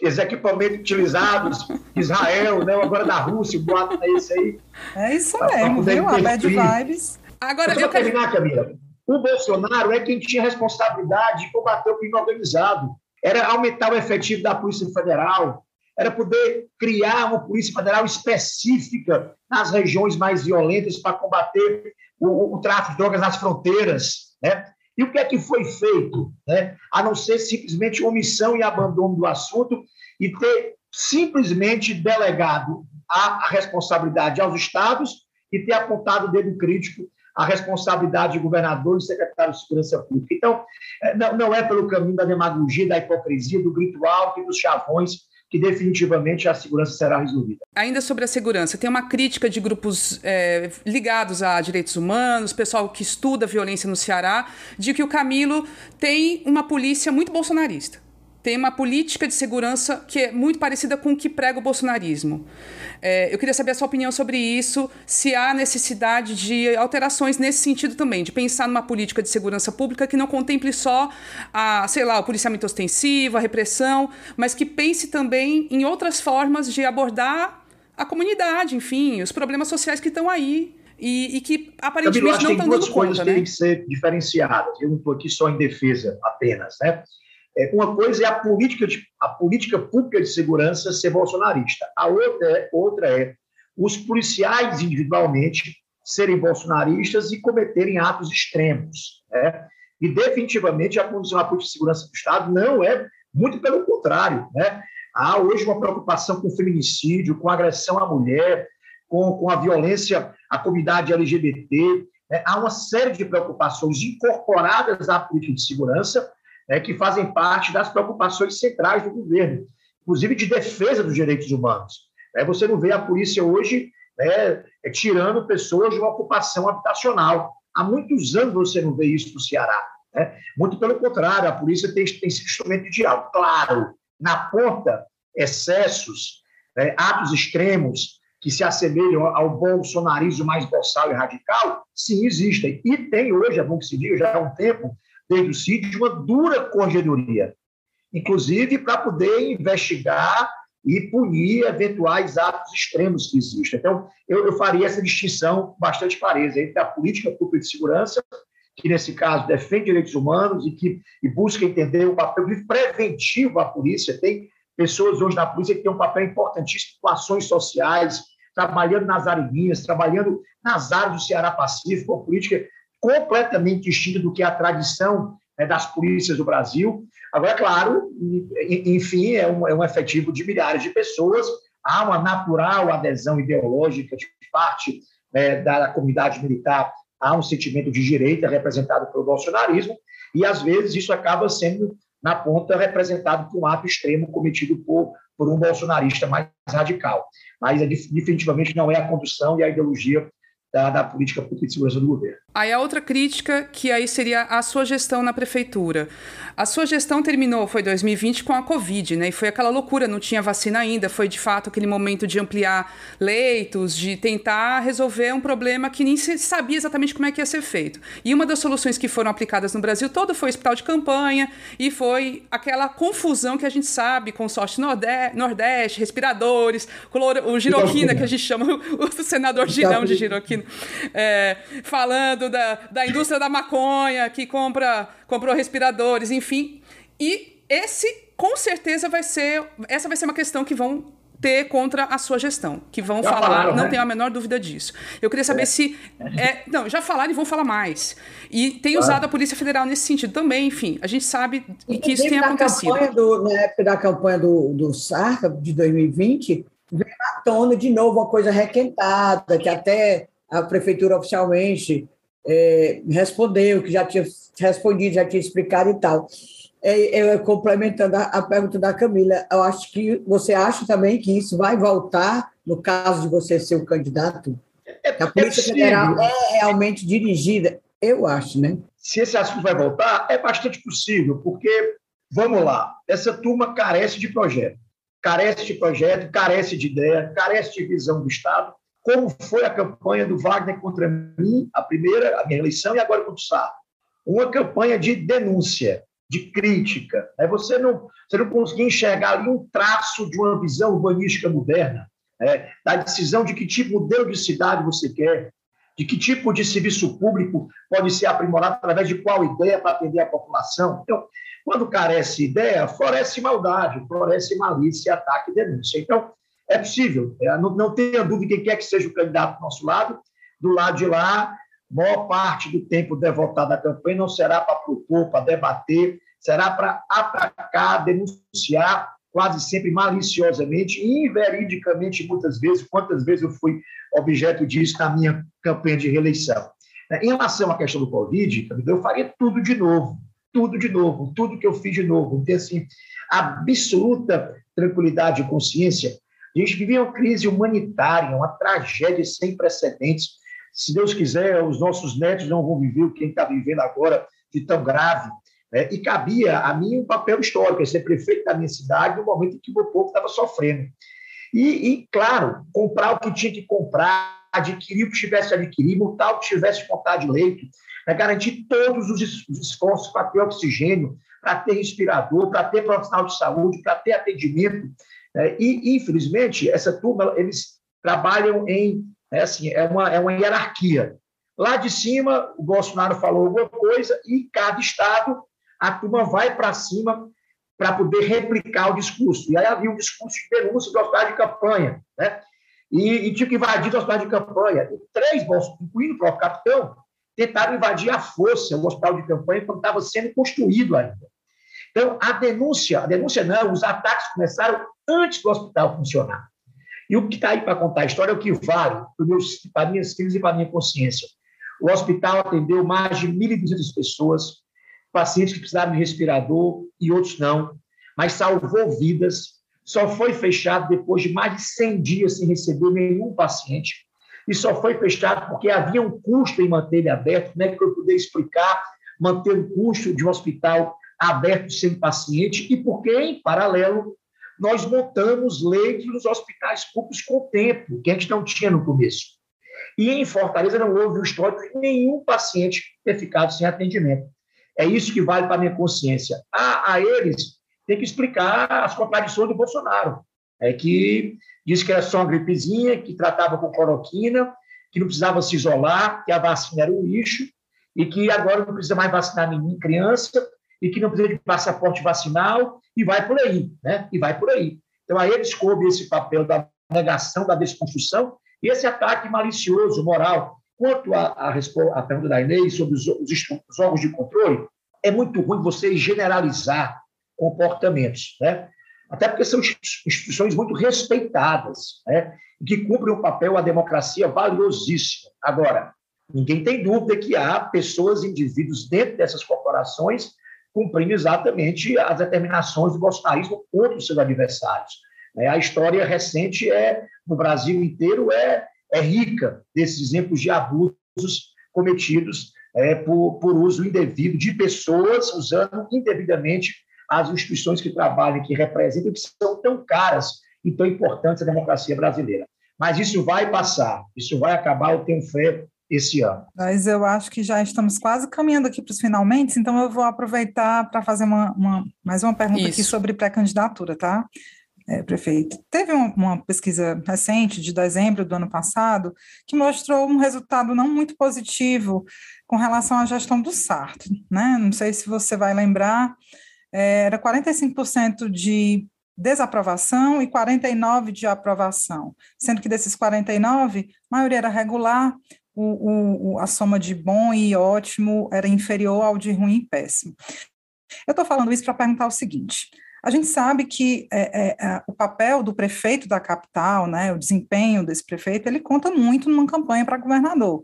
esses equipamentos utilizados, Israel, né? agora da Rússia, o boato é esse aí. É isso mesmo, viu? A bad vibes. Agora, eu, eu quero... terminar, Camila. O Bolsonaro é quem tinha responsabilidade de combater o crime organizado era aumentar o efetivo da Polícia Federal, era poder criar uma Polícia Federal específica nas regiões mais violentas para combater o, o, tráfico de drogas nas fronteiras. Né? E o que é que foi feito? Né? A não ser simplesmente omissão e abandono do assunto e ter simplesmente delegado a, responsabilidade aos estados e ter apontado o dedo crítico a responsabilidade de governador e secretário de segurança pública. Então, é, não, não é pelo caminho da demagogia, da hipocrisia, do grito alto e dos chavões que definitivamente a segurança será resolvida. Ainda sobre a segurança, tem uma crítica de grupos é, ligados a direitos humanos, pessoal que estuda violência no Ceará, de que o Camilo tem uma polícia muito bolsonarista tem uma política de segurança que é muito parecida com o que prega o bolsonarismo. É, eu queria saber a sua opinião sobre isso, se há necessidade de alterações nesse sentido também, de pensar numa política de segurança pública que não contemple só a, sei lá, o policiamento ostensivo, a repressão, mas que pense também em outras formas de abordar a comunidade, enfim, os problemas sociais que estão aí. E, e que aparentemente não estão dando conta. Duas coisas né? têm que ser diferenciadas. Eu não estou aqui só em defesa apenas, né? É, uma coisa é a política, de, a política pública de segurança ser bolsonarista. A outra é, outra é os policiais individualmente serem bolsonaristas e cometerem atos extremos. Né? E definitivamente a condição da política de segurança do Estado não é, muito pelo contrário. Né? Há hoje uma preocupação com o feminicídio, com a agressão à mulher, com, com a violência à comunidade LGBT. Né? Há uma série de preocupações incorporadas à política de segurança né, que fazem parte das preocupações centrais do governo, inclusive de defesa dos direitos humanos. É, você não vê a polícia hoje né, é, tirando pessoas de uma ocupação habitacional. Há muitos anos você não vê isso no Ceará. Né? Muito pelo contrário, a polícia tem, tem sido instrumento de. Claro, na ponta, excessos, atos extremos que se assemelham ao bolsonarismo mais boçal e radical, sim, existem. E tem hoje, é bom que se diga, já há um tempo, desde o sítio, uma dura corredoria, inclusive para poder investigar e punir eventuais atos extremos que existem. Então, eu, eu faria essa distinção bastante clareza entre a política pública de segurança, que nesse caso defende direitos humanos e que e busca entender o papel preventivo da polícia. Tem pessoas hoje na polícia que têm um papel importantíssimo com ações sociais, trabalhando nas areninhas, trabalhando nas áreas do Ceará Pacífico, uma política completamente distinta do que é a tradição né, das polícias do Brasil. Agora, é claro, enfim, é um, é um efetivo de milhares de pessoas, há uma natural adesão ideológica de parte né, da comunidade militar, há um sentimento de direita representado pelo bolsonarismo, e às vezes isso acaba sendo, na ponta, representado por um ato extremo cometido por, por um bolsonarista mais radical. Mas é, definitivamente não é a condução e a ideologia da, da, política pública de segurança do governo. Aí a outra crítica, que aí seria a sua gestão na prefeitura. A sua gestão terminou, foi 2020, com a Covid, né? E foi aquela loucura, não tinha vacina ainda, foi de fato aquele momento de ampliar leitos, de tentar resolver um problema que nem se sabia exatamente como é que ia ser feito. E uma das soluções que foram aplicadas no Brasil todo foi o hospital de campanha e foi aquela confusão que a gente sabe, consórcio Nordeste, Nordeste respiradores, o Giroquina, que a gente chama o senador Girão de Giroquina é, falando da, da indústria da maconha, que compra, comprou respiradores, enfim. E esse, com certeza, vai ser. Essa vai ser uma questão que vão ter contra a sua gestão, que vão já falar, falaram, não né? tenho a menor dúvida disso. Eu queria saber é. se. É, não, já falaram e vão falar mais. E tem claro. usado a Polícia Federal nesse sentido também, enfim. A gente sabe que isso tem acontecido. Do, na época da campanha do, do SARCA de 2020, veio à tona de novo uma coisa requentada, que até a prefeitura oficialmente é, respondeu, que já tinha respondido, já tinha explicado e tal. É, é, complementando a, a, pergunta da Camila, eu acho que você acha também que isso vai voltar no caso de você ser o candidato? É, a Polícia Federal é realmente dirigida, eu acho, né? Se esse assunto vai voltar, é bastante possível, porque, vamos lá, essa turma carece de projeto. Carece de projeto, carece de ideia, carece de visão do Estado como foi a campanha do Wagner contra mim, a primeira, a minha eleição, e agora contra o Sá. Uma campanha de denúncia, de crítica. Né? Você, não, você não conseguia enxergar ali um traço de uma visão urbanística moderna, né? da decisão de que tipo de modelo de cidade você quer, de que tipo de serviço público pode ser aprimorado através de qual ideia para atender a população. Então, quando carece ideia, floresce maldade, floresce malícia, ataque e denúncia. Então, é possível, é, não, não tenha dúvida quem quer que seja o candidato do nosso lado. Do lado de lá, maior parte do tempo devotado à campanha não será para propor, para debater, será para atacar, denunciar, quase sempre maliciosamente e inveridicamente, muitas vezes, quantas vezes eu fui objeto disso na minha campanha de reeleição. Em relação à questão do Covid, eu faria tudo de novo, tudo de novo, tudo que eu fiz de novo, ter assim, absoluta tranquilidade e consciência a gente vive uma crise humanitária, uma tragédia sem precedentes. Se Deus quiser, os nossos netos não vão viver o que a gente está vivendo agora de tão grave. Né? E cabia a mim um papel histórico, ser prefeito da minha cidade no momento em que o meu povo estava sofrendo. E, e, claro, comprar o que tinha que comprar, adquirir o que tivesse a adquirir, multar o que tivesse vontade de leito, né? garantir todos os esforços para ter oxigênio, para ter respirador, para ter profissional de saúde, para ter atendimento. É, e, infelizmente, essa turma, eles trabalham em, é, assim, é uma, é uma hierarquia. Lá de cima, o Bolsonaro falou alguma coisa e cada estado, a turma vai para cima para poder replicar o discurso. E aí havia um discurso de denúncia do hospital de campanha, né? E, e tinha que invadir o hospital de campanha. E três, incluindo o próprio capitão, tentaram invadir à força o hospital de campanha quando estava sendo construído ainda. Então, a denúncia, a denúncia não, os ataques começaram antes do hospital funcionar. E o que está aí para contar a história é o que vale para minhas filhas e para minha consciência. O hospital atendeu mais de 1.200 pessoas, pacientes que precisavam de respirador e outros não, mas salvou vidas. Só foi fechado depois de mais de 100 dias sem receber nenhum paciente. E só foi fechado porque havia um custo em manter ele aberto, como é que eu poder explicar manter o custo de um hospital aberto sem paciente e porque, em paralelo, nós montamos leitos nos hospitais públicos com o tempo, que a gente não tinha no começo. E em Fortaleza não houve um histórico de nenhum paciente ter ficado sem atendimento. É isso que vale para a minha consciência. A, a eles tem que explicar as contradições do Bolsonaro, é que disse que era só uma gripezinha, que tratava com cloroquina, que não precisava se isolar, que a vacina era um lixo, e que agora não precisa mais vacinar nenhuma criança, e que não precisa de passaporte vacinal, e vai por aí, né? E vai por aí. Então, a eles coube esse papel da negação, da desconstrução, e esse ataque malicioso, moral. Quanto à pergunta da Inês sobre os, os, os órgãos de controle, é muito ruim você generalizar comportamentos, né? Até porque são instituições muito respeitadas, né? que cumprem um papel, a democracia, valiosíssimo. Agora, ninguém tem dúvida que há pessoas, indivíduos dentro dessas corporações cumprindo exatamente as determinações do bolsonarismo contra os seus adversários. Né? A história recente é no Brasil inteiro é, é rica desses exemplos de abusos cometidos é, por, por uso indevido de pessoas usando indevidamente as instituições que trabalham, que representam, que são tão caras e tão importantes à democracia brasileira. Mas isso vai passar, isso vai acabar, eu tenho fé, esse ano. Mas eu acho que já estamos quase caminhando aqui para os finalmente, então eu vou aproveitar para fazer uma, uma, mais uma pergunta isso. aqui sobre pré-candidatura, tá? É, prefeito. Teve uma, uma, pesquisa recente, de dezembro do ano passado, que mostrou um resultado não muito positivo com relação à gestão do Sarto. Né? Não sei se você vai lembrar, é, era 45% de desaprovação e 49% de aprovação, sendo que desses 49%, a maioria era regular, o, o, a soma de bom e ótimo era inferior ao de ruim e péssimo. Eu estou falando isso para perguntar o seguinte: a gente sabe que é, é, é, o papel do prefeito da capital, né, o desempenho desse prefeito, ele conta muito numa campanha para governador.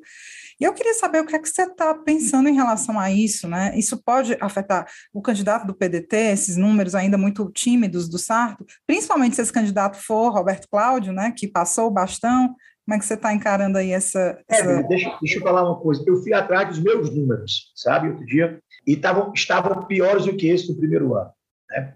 E eu queria saber o que é que você está pensando em relação a isso, né? Isso pode afetar o candidato do PDT, esses números ainda muito tímidos do Sarto, principalmente se esse candidato for Roberto Cláudio, né, que passou o bastão. Como é que você está encarando aí essa. essa... É, deixa, deixa eu falar uma coisa. Eu fui atrás dos meus números, sabe, outro dia, e tavam, estavam piores do que esse do primeiro ano. Né?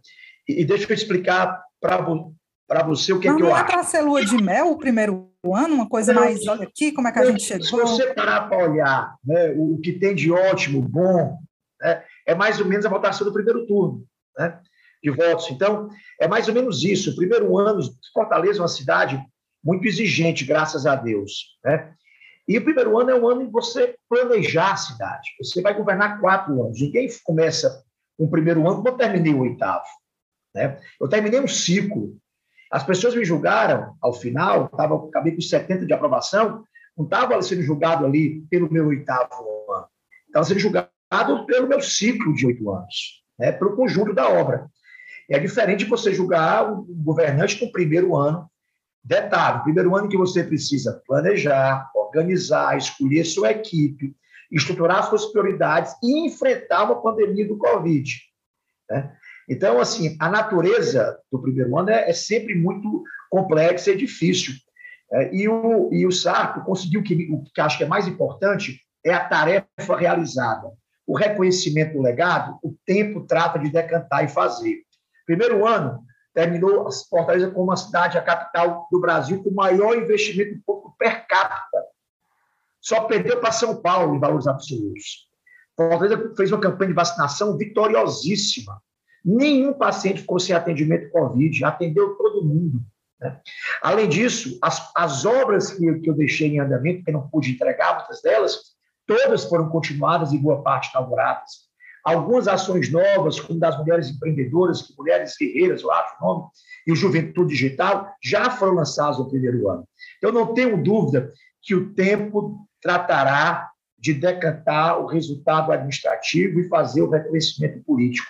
E, e deixa eu explicar para você o que, é que eu acho. Não é para ser lua de mel o primeiro ano, uma coisa não, mais, olha aqui, como é que a gente chegou. Se você parar para olhar né, o que tem de ótimo, bom, né, é mais ou menos a votação do primeiro turno né, de votos. Então, é mais ou menos isso. O primeiro ano, Fortaleza é uma cidade muito exigente, graças a Deus. Né? E o primeiro ano é um ano em você planejar a cidade. Você vai governar quatro anos. Ninguém começa o primeiro ano eu terminei o oitavo. Né? Eu terminei um ciclo as pessoas me julgaram, ao final, tava, acabei com 70 de aprovação, não estava sendo julgado ali pelo meu oitavo ano, estava sendo julgado pelo meu ciclo de oito anos, né, pelo conjunto da obra. É diferente você julgar o governante com primeiro ano. Detalhe: primeiro ano que você precisa planejar, organizar, escolher sua equipe, estruturar suas prioridades e enfrentar uma pandemia do Covid. Né? Então, assim, a natureza do primeiro ano é, é sempre muito complexa e difícil. É, e, o, e o Sarto conseguiu que, o que acho que é mais importante é a tarefa realizada. O reconhecimento do legado, o tempo trata de decantar e fazer. Primeiro ano, terminou Fortaleza como uma cidade, a capital do Brasil, com o maior investimento per capita. Só perdeu para São Paulo em valores absolutos. Fortaleza fez uma campanha de vacinação vitoriosíssima. Nenhum paciente ficou sem atendimento Covid, atendeu todo mundo. Né? Além disso, as, as obras que, que eu deixei em andamento, que eu não pude entregar, muitas delas, todas foram continuadas e boa parte inauguradas. Algumas ações novas, como das mulheres empreendedoras, mulheres guerreiras, eu acho o nome, e o Juventude Digital, já foram lançadas no primeiro ano. Eu não tenho dúvida que o tempo tratará de decantar o resultado administrativo e fazer o reconhecimento político.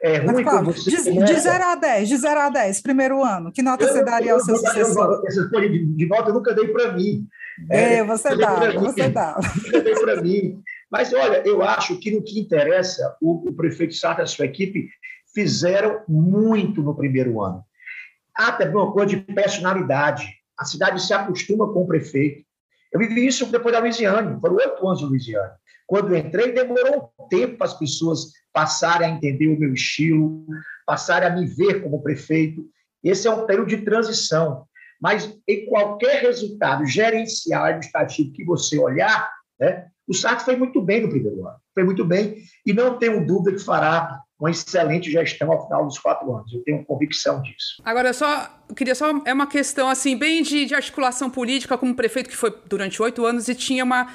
É ruim Mas, você de, de 0 a 10, de 0 a 10, primeiro ano, que nota eu, você daria ao seu sucessor? Essa escolha de, de nota eu nunca dei para mim. É, é você dá, você dá. Nunca dei para mim. Mas, olha, eu acho que no que interessa, o, o prefeito Sartre e a sua equipe fizeram muito no primeiro ano. Há também uma coisa de personalidade. A cidade se acostuma com o prefeito. Eu vivi isso depois da Luiziane, foram oito anos de Luiziane. Quando entrei, demorou um tempo para as pessoas passarem a entender o meu estilo, passarem a me ver como prefeito. Esse é um período de transição. Mas em qualquer resultado gerencial administrativo que você olhar, né, o Sarto foi muito bem no primeiro ano. Foi muito bem e não tenho dúvida que fará uma excelente gestão ao final dos quatro anos. Eu tenho convicção disso. Agora, só eu queria só é uma questão assim bem de, de articulação política como prefeito que foi durante oito anos e tinha uma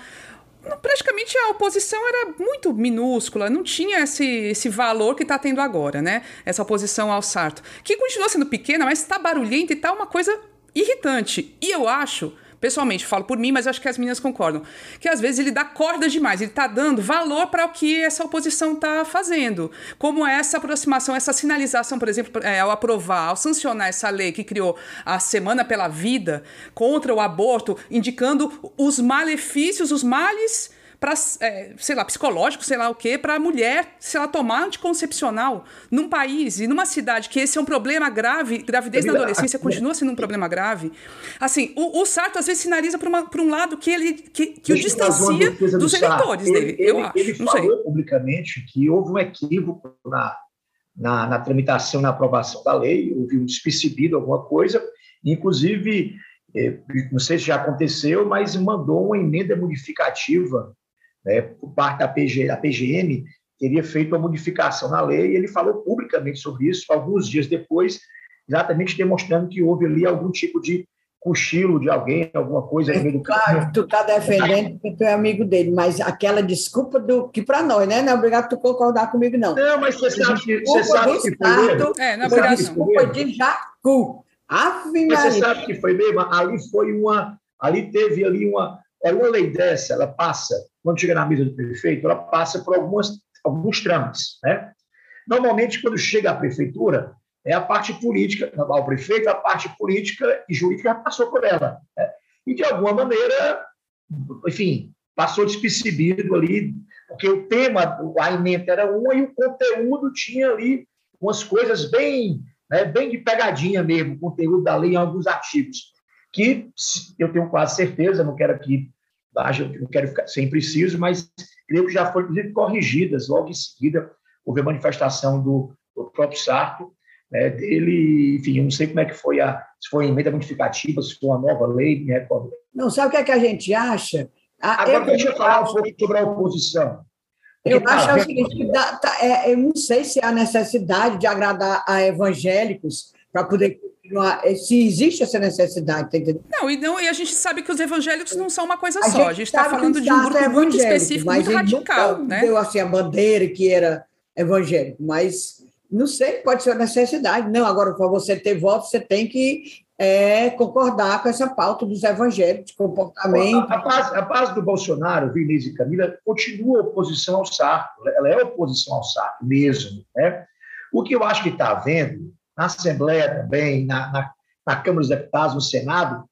praticamente a oposição era muito minúscula, não tinha esse, esse valor que está tendo agora, né? Essa oposição ao Sarto, que continua sendo pequena, mas está barulhenta e está uma coisa irritante. E eu acho pessoalmente, falo por mim, mas acho que as meninas concordam, que às vezes ele dá corda demais, ele está dando valor para o que essa oposição está fazendo. Como essa aproximação, essa sinalização, por exemplo, é, ao aprovar, ao sancionar essa lei que criou a Semana pela Vida contra o aborto, indicando os malefícios, os males para, é, sei lá, psicológico, sei lá o quê, para a mulher, se ela tomar anticoncepcional num país e numa cidade que esse é um problema grave, gravidez na adolescência continua sendo um problema grave. Assim, o, o Sarto às vezes sinaliza para um lado que ele que, que o distancia dos eleitores ele, dele, ele, eu acho. Ele falou publicamente que houve um equívoco na, na, na tramitação, na aprovação da lei, houve um despercebido, alguma coisa, inclusive, eh, não sei se já aconteceu, mas mandou uma emenda modificativa né, por parte da, PG, da PGM, teria feito uma modificação na lei, e ele falou publicamente sobre isso alguns dias depois, exatamente demonstrando que houve ali algum tipo de cochilo de alguém, alguma coisa no meio do Claro, tu está defendendo porque tu é amigo dele, mas aquela desculpa do que para nós, né? Não é obrigado tu concordar comigo, não. Não, mas você sabe que, você sabe que foi mesmo. É, não é obrigado, que Desculpa de Jacu. Ave Mas você sabe que foi mesmo? Ali foi uma. Ali teve ali uma. É uma lei dessa, ela passa, quando chega na mesa do prefeito, ela passa por algumas, alguns trâmites. Né? Normalmente, quando chega à prefeitura, é a parte política, ao prefeito, a parte política e jurídica passou por ela. né? E, de alguma maneira, enfim, passou despercebido ali, porque o tema, a emenda era uma e o conteúdo tinha ali umas coisas bem, né, bem de pegadinha mesmo, o conteúdo da lei em alguns artigos, que eu tenho quase certeza, não quero aqui, haja- não quero ficar sem preciso, mas creio que já foram, inclusive, corrigidas logo em seguida, houve a manifestação do, do próprio Sarto, né, dele, enfim, eu não sei como é que foi a, se foi emenda modificativa, se foi uma nova lei, me recordo. Não, sabe o que, é que a gente acha? Ah, Agora, eu- deixa eu falar um pouco sobre a oposição. Eu Porque, acho tá, é o seguinte, tá- é, eu não sei se há necessidade de agradar a evangélicos para poder se existe essa necessidade, tá entendendo? Não, e, não, e a gente sabe que os evangélicos não são uma coisa A só. A gente está falando de um Sarto grupo é muito específico, mas muito radical, nunca né? deu assim a bandeira que era evangélico, mas não sei, pode ser uma necessidade. Não, agora para você ter voto, você tem que eh, concordar com essa pauta dos evangélicos, comportamento. A, a, base, a base do Bolsonaro, Vinícius e Camila, continua a oposição ao Sarto. Ela é oposição ao Sarto mesmo. Né? O que eu acho que está havendo, na Assembleia também, na, na, na Câmara dos Deputados, no Senado,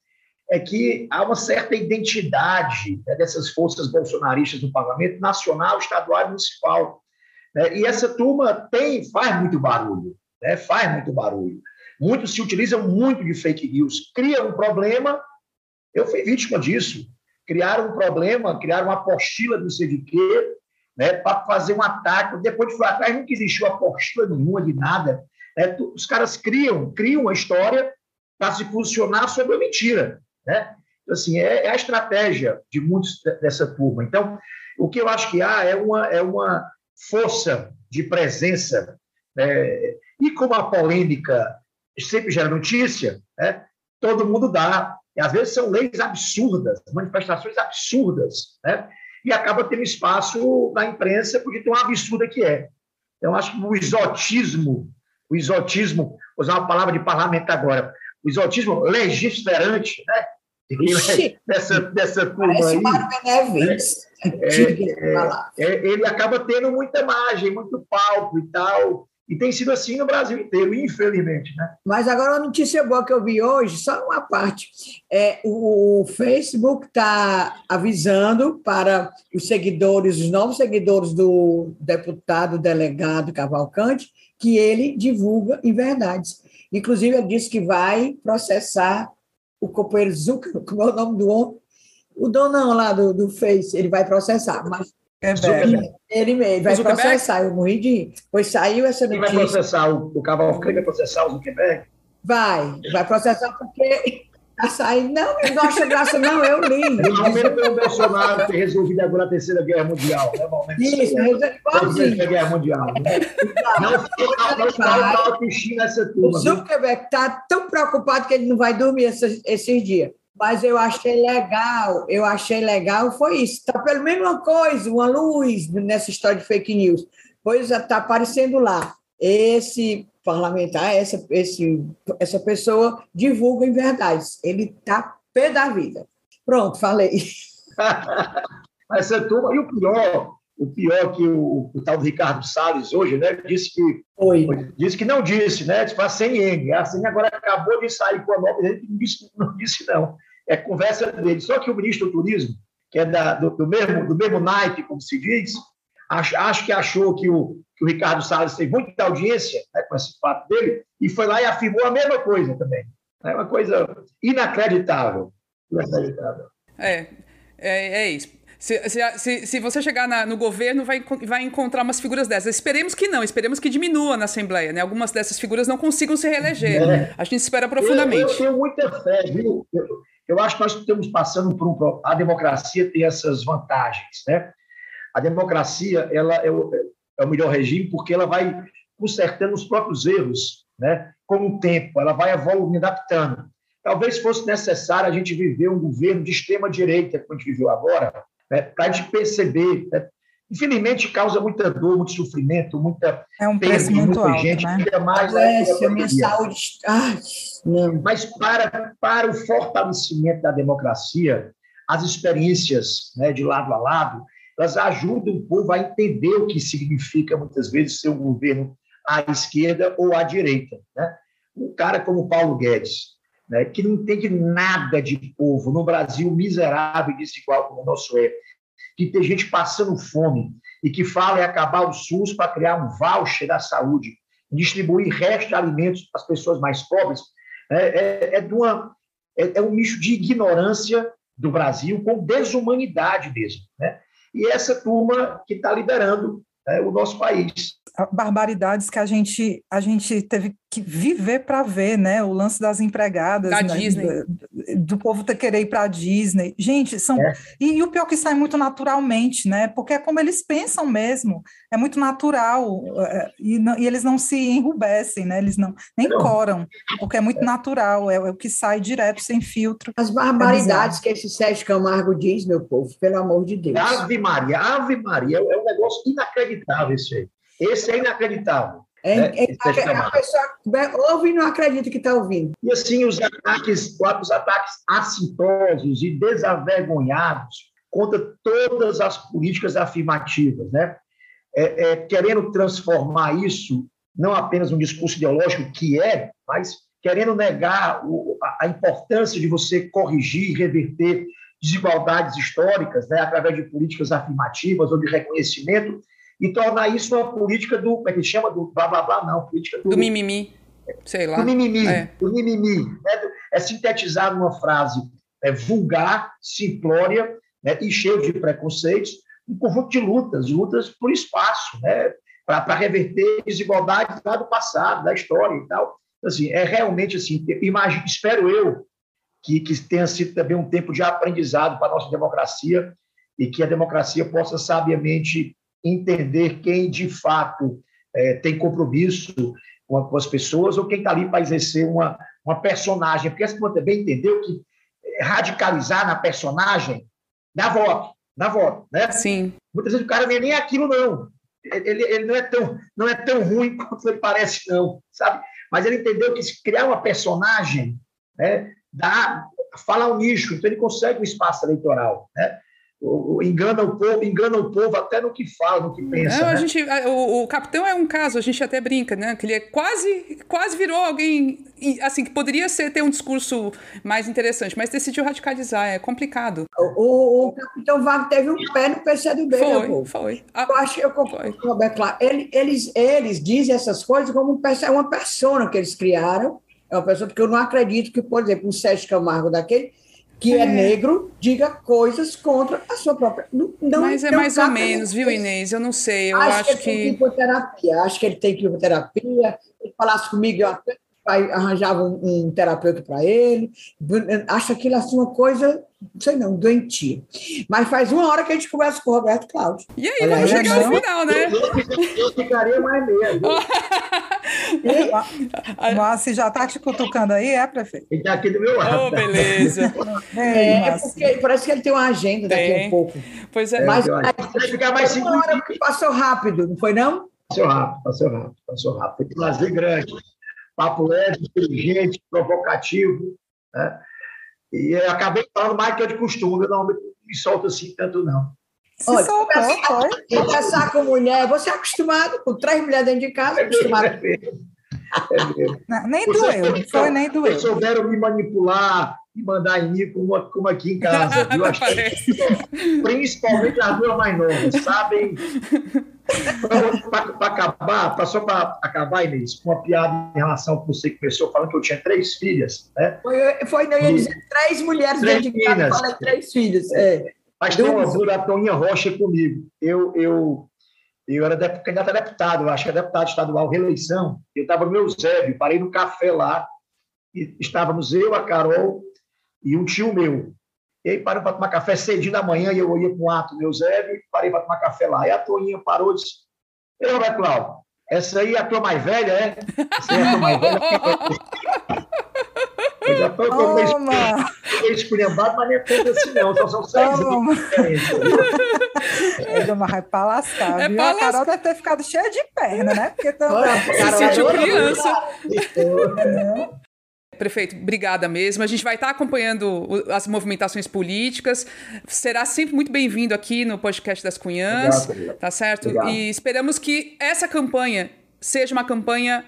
é que há uma certa identidade né, dessas forças bolsonaristas no parlamento nacional, estadual e municipal. né? E essa turma tem, faz muito barulho, né? faz muito barulho. Muitos se utilizam muito de fake news, criam um problema. Eu fui vítima disso. Criaram um problema, criaram uma apostila de quê, né, para fazer um ataque. Depois de foi atrás, nunca existiu apostila nenhuma de nada. Tu- Os caras criam, criam uma história para se posicionar sobre a mentira. Né? Então, Assim, é, é a estratégia de muitos de- dessa turma. Então, o que eu acho que há é uma, é uma força de presença. né? E como a polêmica sempre gera notícia, né? todo mundo dá. E às vezes são leis absurdas, manifestações absurdas, né? e acaba tendo espaço na imprensa porque uma absurda que é. Então, acho que o exotismo, o exotismo, vou usar uma palavra de parlamento agora, o exotismo legiferante, né? Ixi. dessa, dessa turma aí, Benevides. Antiga palavra. é, ele acaba tendo muita margem, muito palco e tal, e tem sido assim no Brasil inteiro, infelizmente, né? Mas agora uma notícia boa que eu vi hoje, só uma parte. É, o Facebook está avisando para os seguidores, os novos seguidores do deputado delegado Cavalcante, que ele divulga inverdades. Inclusive, ele disse que vai processar o companheiro Zuckerman, como é o nome do homem? o donão lá do, do Face, ele vai processar, mas É ele, mesmo vai Zuckerberg? processar, eu morri de rir. Pois saiu essa Quem vai notícia. processar o, o Cavalcante, vai processar o Zuckerberg? Vai, vai processar porque tá saindo. Não, não acha graça, não, eu li. Normalmente pelo Bolsonaro ter resolvido agora a Terceira Guerra Mundial. né? Normalmente Isso, é. é igualzinho. Terceira Guerra Mundial. Né? Não, piscina nessa O turma. viu? Zuckerberg está tão preocupado que ele não vai dormir esses, esses dias. Mas eu achei legal, eu achei legal, foi isso. Está pelo menos uma coisa, uma luz nessa história de fake news. Pois está aparecendo lá. Esse parlamentar, essa, esse, essa pessoa divulga em verdades. Ele está pé da vida. Pronto, falei. Essa turma, e o pior, o pior que o, o tal do Ricardo Salles hoje, né, disse que Foi. disse que não disse, né? Disse para a CNN. A CNN agora acabou de sair com a nota dele, não disse, não disse não. É conversa dele. Só que o ministro do Turismo, que é da, do, do mesmo, do mesmo naipe, como se diz, acho, acho que achou que o, que o Ricardo Salles teve muita audiência né, com esse fato dele, e foi lá e afirmou a mesma coisa também. É uma coisa inacreditável. Inacreditável. É, é, é isso. Se, se, se, você chegar na- no governo, vai, vai encontrar umas figuras dessas. Esperemos que não, esperemos que diminua na Assembleia, né? Algumas dessas figuras não consigam se reeleger. É. A gente espera Eu, profundamente. eu tenho muita fé, viu? Eu, eu acho que nós estamos passando por um. A democracia tem essas vantagens, né? A democracia ela é o, é o melhor regime porque ela vai consertando os próprios erros, né? Com o tempo, ela vai evoluindo, adaptando. Talvez fosse necessário a gente viver um governo de extrema direita, como a gente viveu agora, né? para a gente perceber. Né? Infelizmente, causa muita dor, muito sofrimento, muita É um perda preço muito muita alto, gente, né? ainda mais Adoece, a minha saúde. Ai, não. Mas para, para o fortalecimento da democracia, as experiências né, de lado a lado, elas ajudam o povo a entender o que significa, muitas vezes, ser um governo à esquerda ou à direita. Né? Um cara como Paulo Guedes, né, que não entende nada de povo, no Brasil miserável e desigual como o nosso é, que tem gente passando fome e que fala em acabar o SUS para criar um voucher da saúde, distribuir resto de alimentos para as pessoas mais pobres, é, é, é uma, é, é um nicho de ignorância do Brasil com desumanidade mesmo. Né? E essa turma que está liderando né, o nosso país. barbaridades que a gente a gente teve que viver para ver, né? O lance das empregadas, Da né? Disney. do, do povo ter querer ir para a Disney. Gente, são É. e, e o pior que sai muito naturalmente, né? Porque é como eles pensam mesmo, é muito natural é, e, não- e eles não se enrubescem, né? Eles não nem Não. coram, porque é muito natural, é, é o que sai direto sem filtro. As barbaridades que esse Sérgio Camargo diz, meu povo, pelo amor de Deus. Ave Maria, Ave Maria, é um negócio inacreditável esse aí. Esse é inacreditável. É, né, é- a, pessoa ouve e não acredita que está ouvindo. E assim, os ataques, os ataques assintosos e desavergonhados contra todas as políticas afirmativas, né? É, é, querendo transformar isso não apenas num discurso ideológico, que é, mas querendo negar o- a, a importância de você corrigir e reverter desigualdades históricas, né, através de políticas afirmativas ou de reconhecimento, e tornar isso uma política do, como é que chama? Do blá blá blá, não, política do, Do mimimi, sei lá. do mimimi, É. do mimimi. Né? É sintetizar numa frase é, vulgar, simplória né? e cheio de preconceitos, um conjunto de lutas, lutas por espaço, né? para reverter desigualdades lá do passado, da história e tal. Então, Assim, é realmente assim, imagino, espero eu que, que tenha sido também um tempo de aprendizado para a nossa democracia e que a democracia possa sabiamente entender quem de fato eh, tem compromisso com, com as pessoas ou quem está ali para exercer uma, uma personagem. Porque essa turma também entendeu que eh, radicalizar na personagem dá voto, dá voto. Né? Sim. Muitas vezes o cara não é nem aquilo, não. Ele, ele não, é tão, não é tão ruim quanto ele parece, não, sabe? Mas ele entendeu que se criar uma personagem né, dá, fala ao nicho, então ele consegue um espaço eleitoral. Né? O- o- engana o povo, engana o povo até no que fala, no que pensa. Não, a né? gente, a- o, o capitão é um caso, a gente até brinca, né? Que ele é quase, quase virou alguém, assim, que poderia ser, ter um discurso mais interessante, mas decidiu radicalizar, é complicado. O, o, o capitão Wagner teve um pé no PCdoB, meu Foi, povo. foi. Ah, Eu acho que eu concordo com o Roberto Claro. Ele- Eles, eles dizem essas coisas como um é uma persona que eles criaram. É uma pessoa, porque eu não acredito que, por exemplo, um Sérgio Camargo daquele que é. é. negro diga coisas contra a sua própria. Não, Mas é mais ou menos, viu, Inês? Eu não sei. Eu acho, acho que. que... Ele tem que ir terapia. Acho que ele tem que ir para terapia. Ele falasse comigo, eu até arranjava um, um terapeuta para ele. Acho aquilo assim uma coisa não sei não, doentia. Mas faz uma hora que a gente conversa com o Roberto Cláudio. E aí, Olha, vamos chegar no final, né? Eu, ficaria mais mesmo. Márcio já está te cutucando aí, é, prefeito? Ele está aqui do meu lado. Oh, beleza. é, é porque parece que ele tem uma agenda tem. daqui a pouco. Pois é. Mas vai ficar mais cinco hora passou rápido, não foi não? Passou rápido, passou rápido, passou rápido. Foi um prazer grande. Papo leve, inteligente, provocativo, né? E eu acabei falando mais que eu de costume, eu não me solto assim tanto, não. Se Olha, soltou, conversar, conversar com mulher, você é acostumado com três mulheres dentro de casa, é acostumado. É mesmo, é mesmo. Não, nem doeu, não foi nem doeu. Vocês souberam me manipular e mandar em mim como, como aqui em casa. Viu? que, principalmente as duas mais novas, sabem para acabar, pra, só para acabar, Inês, com uma piada em relação ao que você começou falando que eu tinha três filhas. Né? Foi, foi não, eu ia dizer três mulheres três dentro de casa, falei três filhos. É. Mas tem uma dúvida da Toninha Rocha comigo. Eu, eu, eu era candidato a deputado, eu acho que era deputado estadual, reeleição. Eu estava no meu Zé, parei no café lá, e estávamos eu, a Carol e um tio meu. E aí parou para tomar café cedinho da manhã, e eu ia para o ato meu Zé, e parei para tomar café lá. E a Toninha parou e disse, Ei, Roberto Cláudio, essa aí é a tua mais velha, é? Essa aí é a tua mais velha. Eu já estou meio esculhambado, mas nem é tanto assim, não. Só são seis anos É, mas é lascar, é viu? Pra a Carol deve ter ficado cheia de perna, né? Porque também... Se sentiu criança. Prefeito, obrigada mesmo. A gente vai estar acompanhando as movimentações políticas. Será sempre muito bem-vindo aqui no podcast das Cunhãs, obrigado, tá certo? Obrigado. E esperamos que essa campanha seja uma campanha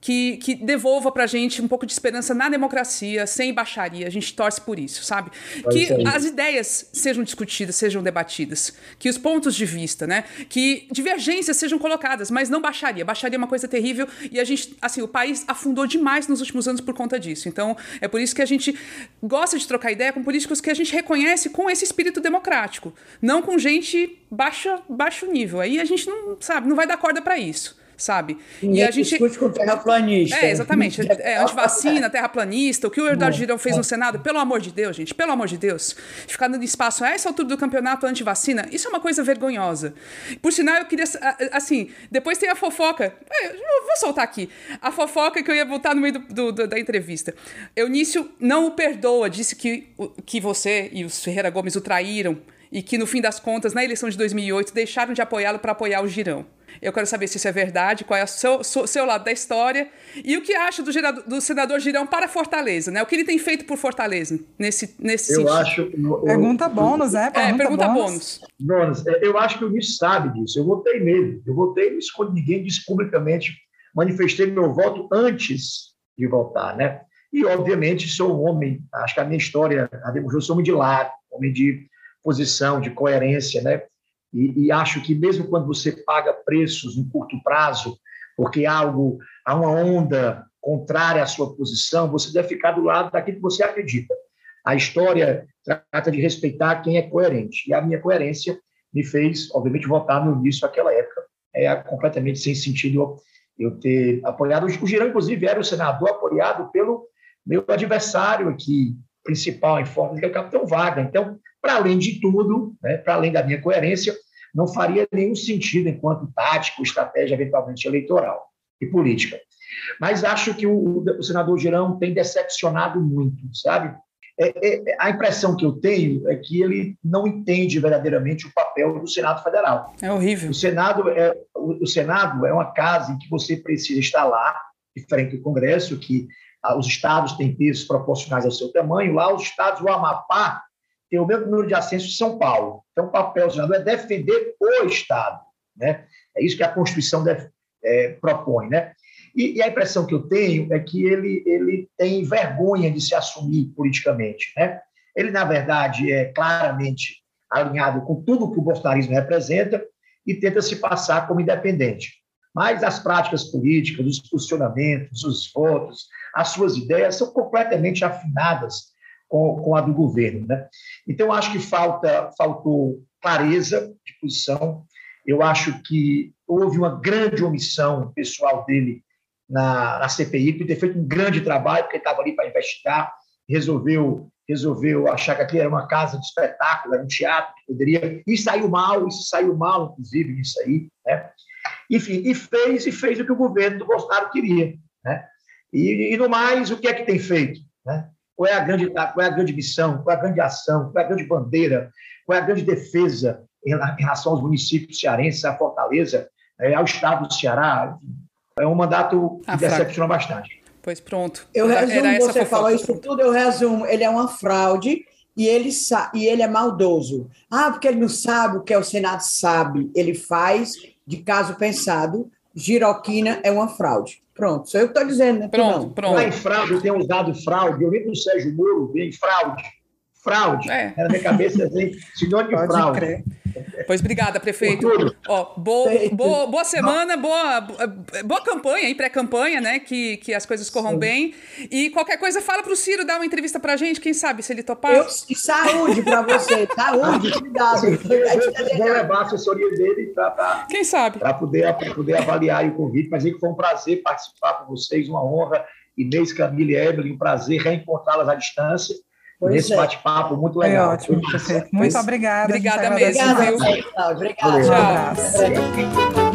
que, que devolva pra gente um pouco de esperança na democracia, sem baixaria. A gente torce por isso, sabe? que as ideias sejam discutidas, sejam debatidas, que os pontos de vista, né? Que divergências sejam colocadas, mas não baixaria. Baixaria é uma coisa terrível e a gente, assim, o país afundou demais nos últimos anos por conta disso. Então, é por isso que a gente gosta de trocar ideia com políticos que a gente reconhece com esse espírito democrático, não com gente baixa, baixo nível. Aí a gente não, sabe, não vai dar corda para isso sabe? e a gente discute com terraplanista. É, exatamente. É, antivacina, terraplanista, o que o Eduardo Girão fez no Senado, pelo amor de Deus, gente, pelo amor de Deus. Ficar dando espaço a essa altura do campeonato antivacina, isso é uma coisa vergonhosa. Por sinal, eu queria, assim, depois tem a fofoca, é, eu vou soltar aqui, a fofoca que eu ia botar no meio do, do, da entrevista. Eunício não o perdoa, disse que, que você e os Ferreira Gomes o traíram e que, no fim das contas, na eleição de 2008, deixaram de apoiá-lo para apoiar o Girão. Eu quero saber se isso é verdade, qual é o seu, seu lado da história e o que acha do, do senador Girão para Fortaleza, né? O que ele tem feito por Fortaleza nesse, nesse eu sentido. Acho, eu, pergunta bônus, né? Pergunta, é, pergunta bônus. bônus. É, eu acho que o Luiz sabe disso. Eu votei nele. Eu votei, não escondi ninguém, disse publicamente, manifestei meu voto antes de votar, né? E, obviamente, sou um homem, acho que a minha história a demonstrou, sou homem de lado, homem de posição, de coerência, né? E, e, acho que mesmo quando você paga preços no curto prazo, porque algo, há uma onda contrária à sua posição, você deve ficar do lado daquilo que você acredita. A história trata de respeitar quem é coerente. E a minha coerência me fez, obviamente, votar no início daquela época. É completamente sem sentido eu ter apoiado. O Girão, inclusive, era o senador apoiado pelo meu adversário aqui, principal em forma, que é o capitão Wagner. Então, para além de tudo, né, para além da minha coerência, não faria nenhum sentido enquanto tático, estratégia eventualmente eleitoral e política. Mas acho que o, o senador Girão tem decepcionado muito, sabe? É, é, a impressão que eu tenho é que ele não entende verdadeiramente o papel do Senado Federal. É horrível. O Senado é, o, o Senado é uma casa em que você precisa estar lá, diferente do Congresso, que ah, os estados têm pesos proporcionais ao seu tamanho. Lá, os estados, o Amapá tem o mesmo número de assentos de São Paulo. Então, o papel do senador é defender o Estado. Né? É isso que a Constituição é, propõe. Né? E, e, a impressão que eu tenho é que ele, ele tem vergonha de se assumir politicamente. Né? Ele, na verdade, é claramente alinhado com tudo que o bolsonarismo representa e tenta se passar como independente. Mas as práticas políticas, os posicionamentos, os votos, as suas ideias são completamente afinadas com, com a do governo. Né? Então, acho que falta, faltou clareza de posição. Eu acho que houve uma grande omissão pessoal dele na, na CPI, por ter feito um grande trabalho, porque estava ali para investigar, resolveu resolveu achar que aqui era uma casa de espetáculo, era um teatro que poderia. E saiu mal, isso saiu mal, inclusive, nisso aí. Né? Enfim, e fez, e fez o que o governo do Bolsonaro queria. Né? E, e no mais, o que é que tem feito? Né? Qual, é a grande, qual é a grande missão, qual é a grande ação, qual é a grande bandeira, qual é a grande defesa em, relação aos municípios cearenses, à Fortaleza, é, ao Estado do Ceará? É um mandato que ah, decepciona bastante. Pois pronto. Eu resumo, Era você falou isso tudo, eu resumo. Ele é uma fraude e ele, e ele é maldoso. Ah, porque ele não sabe o que é o Senado sabe. Ele faz de caso pensado. Giroquina é uma fraude. Pronto, sou eu que estou dizendo, né? Pronto, não. pronto. Lá em fraude, eu tenho usado fraude. Eu vi para o Sérgio Moro, vem fraude. Fraude. É. Era minha cabeça assim, sinônimo de fraude. Crer. Pois obrigada, prefeito. Ó, boa, boa, boa semana, boa, boa campanha e pré-campanha, né? Que, que as coisas corram Sim. bem. E qualquer coisa, fala pro Ciro dar uma entrevista pra gente, quem sabe, se ele topar. Eu, saúde pra você, saúde, cuidado. Vou levar a assessoria dele pra, pra, quem sabe? Pra poder, pra poder avaliar o convite. Mas é que foi um prazer participar com vocês, uma honra. Inês, Camila e Evelyn, um prazer reencontrá-las à distância. Pois nesse é. bate-papo muito legal. É ótimo, perfeito. Muito obrigada. Obrigada mesmo. Obrigada, Obrigada. Tchau.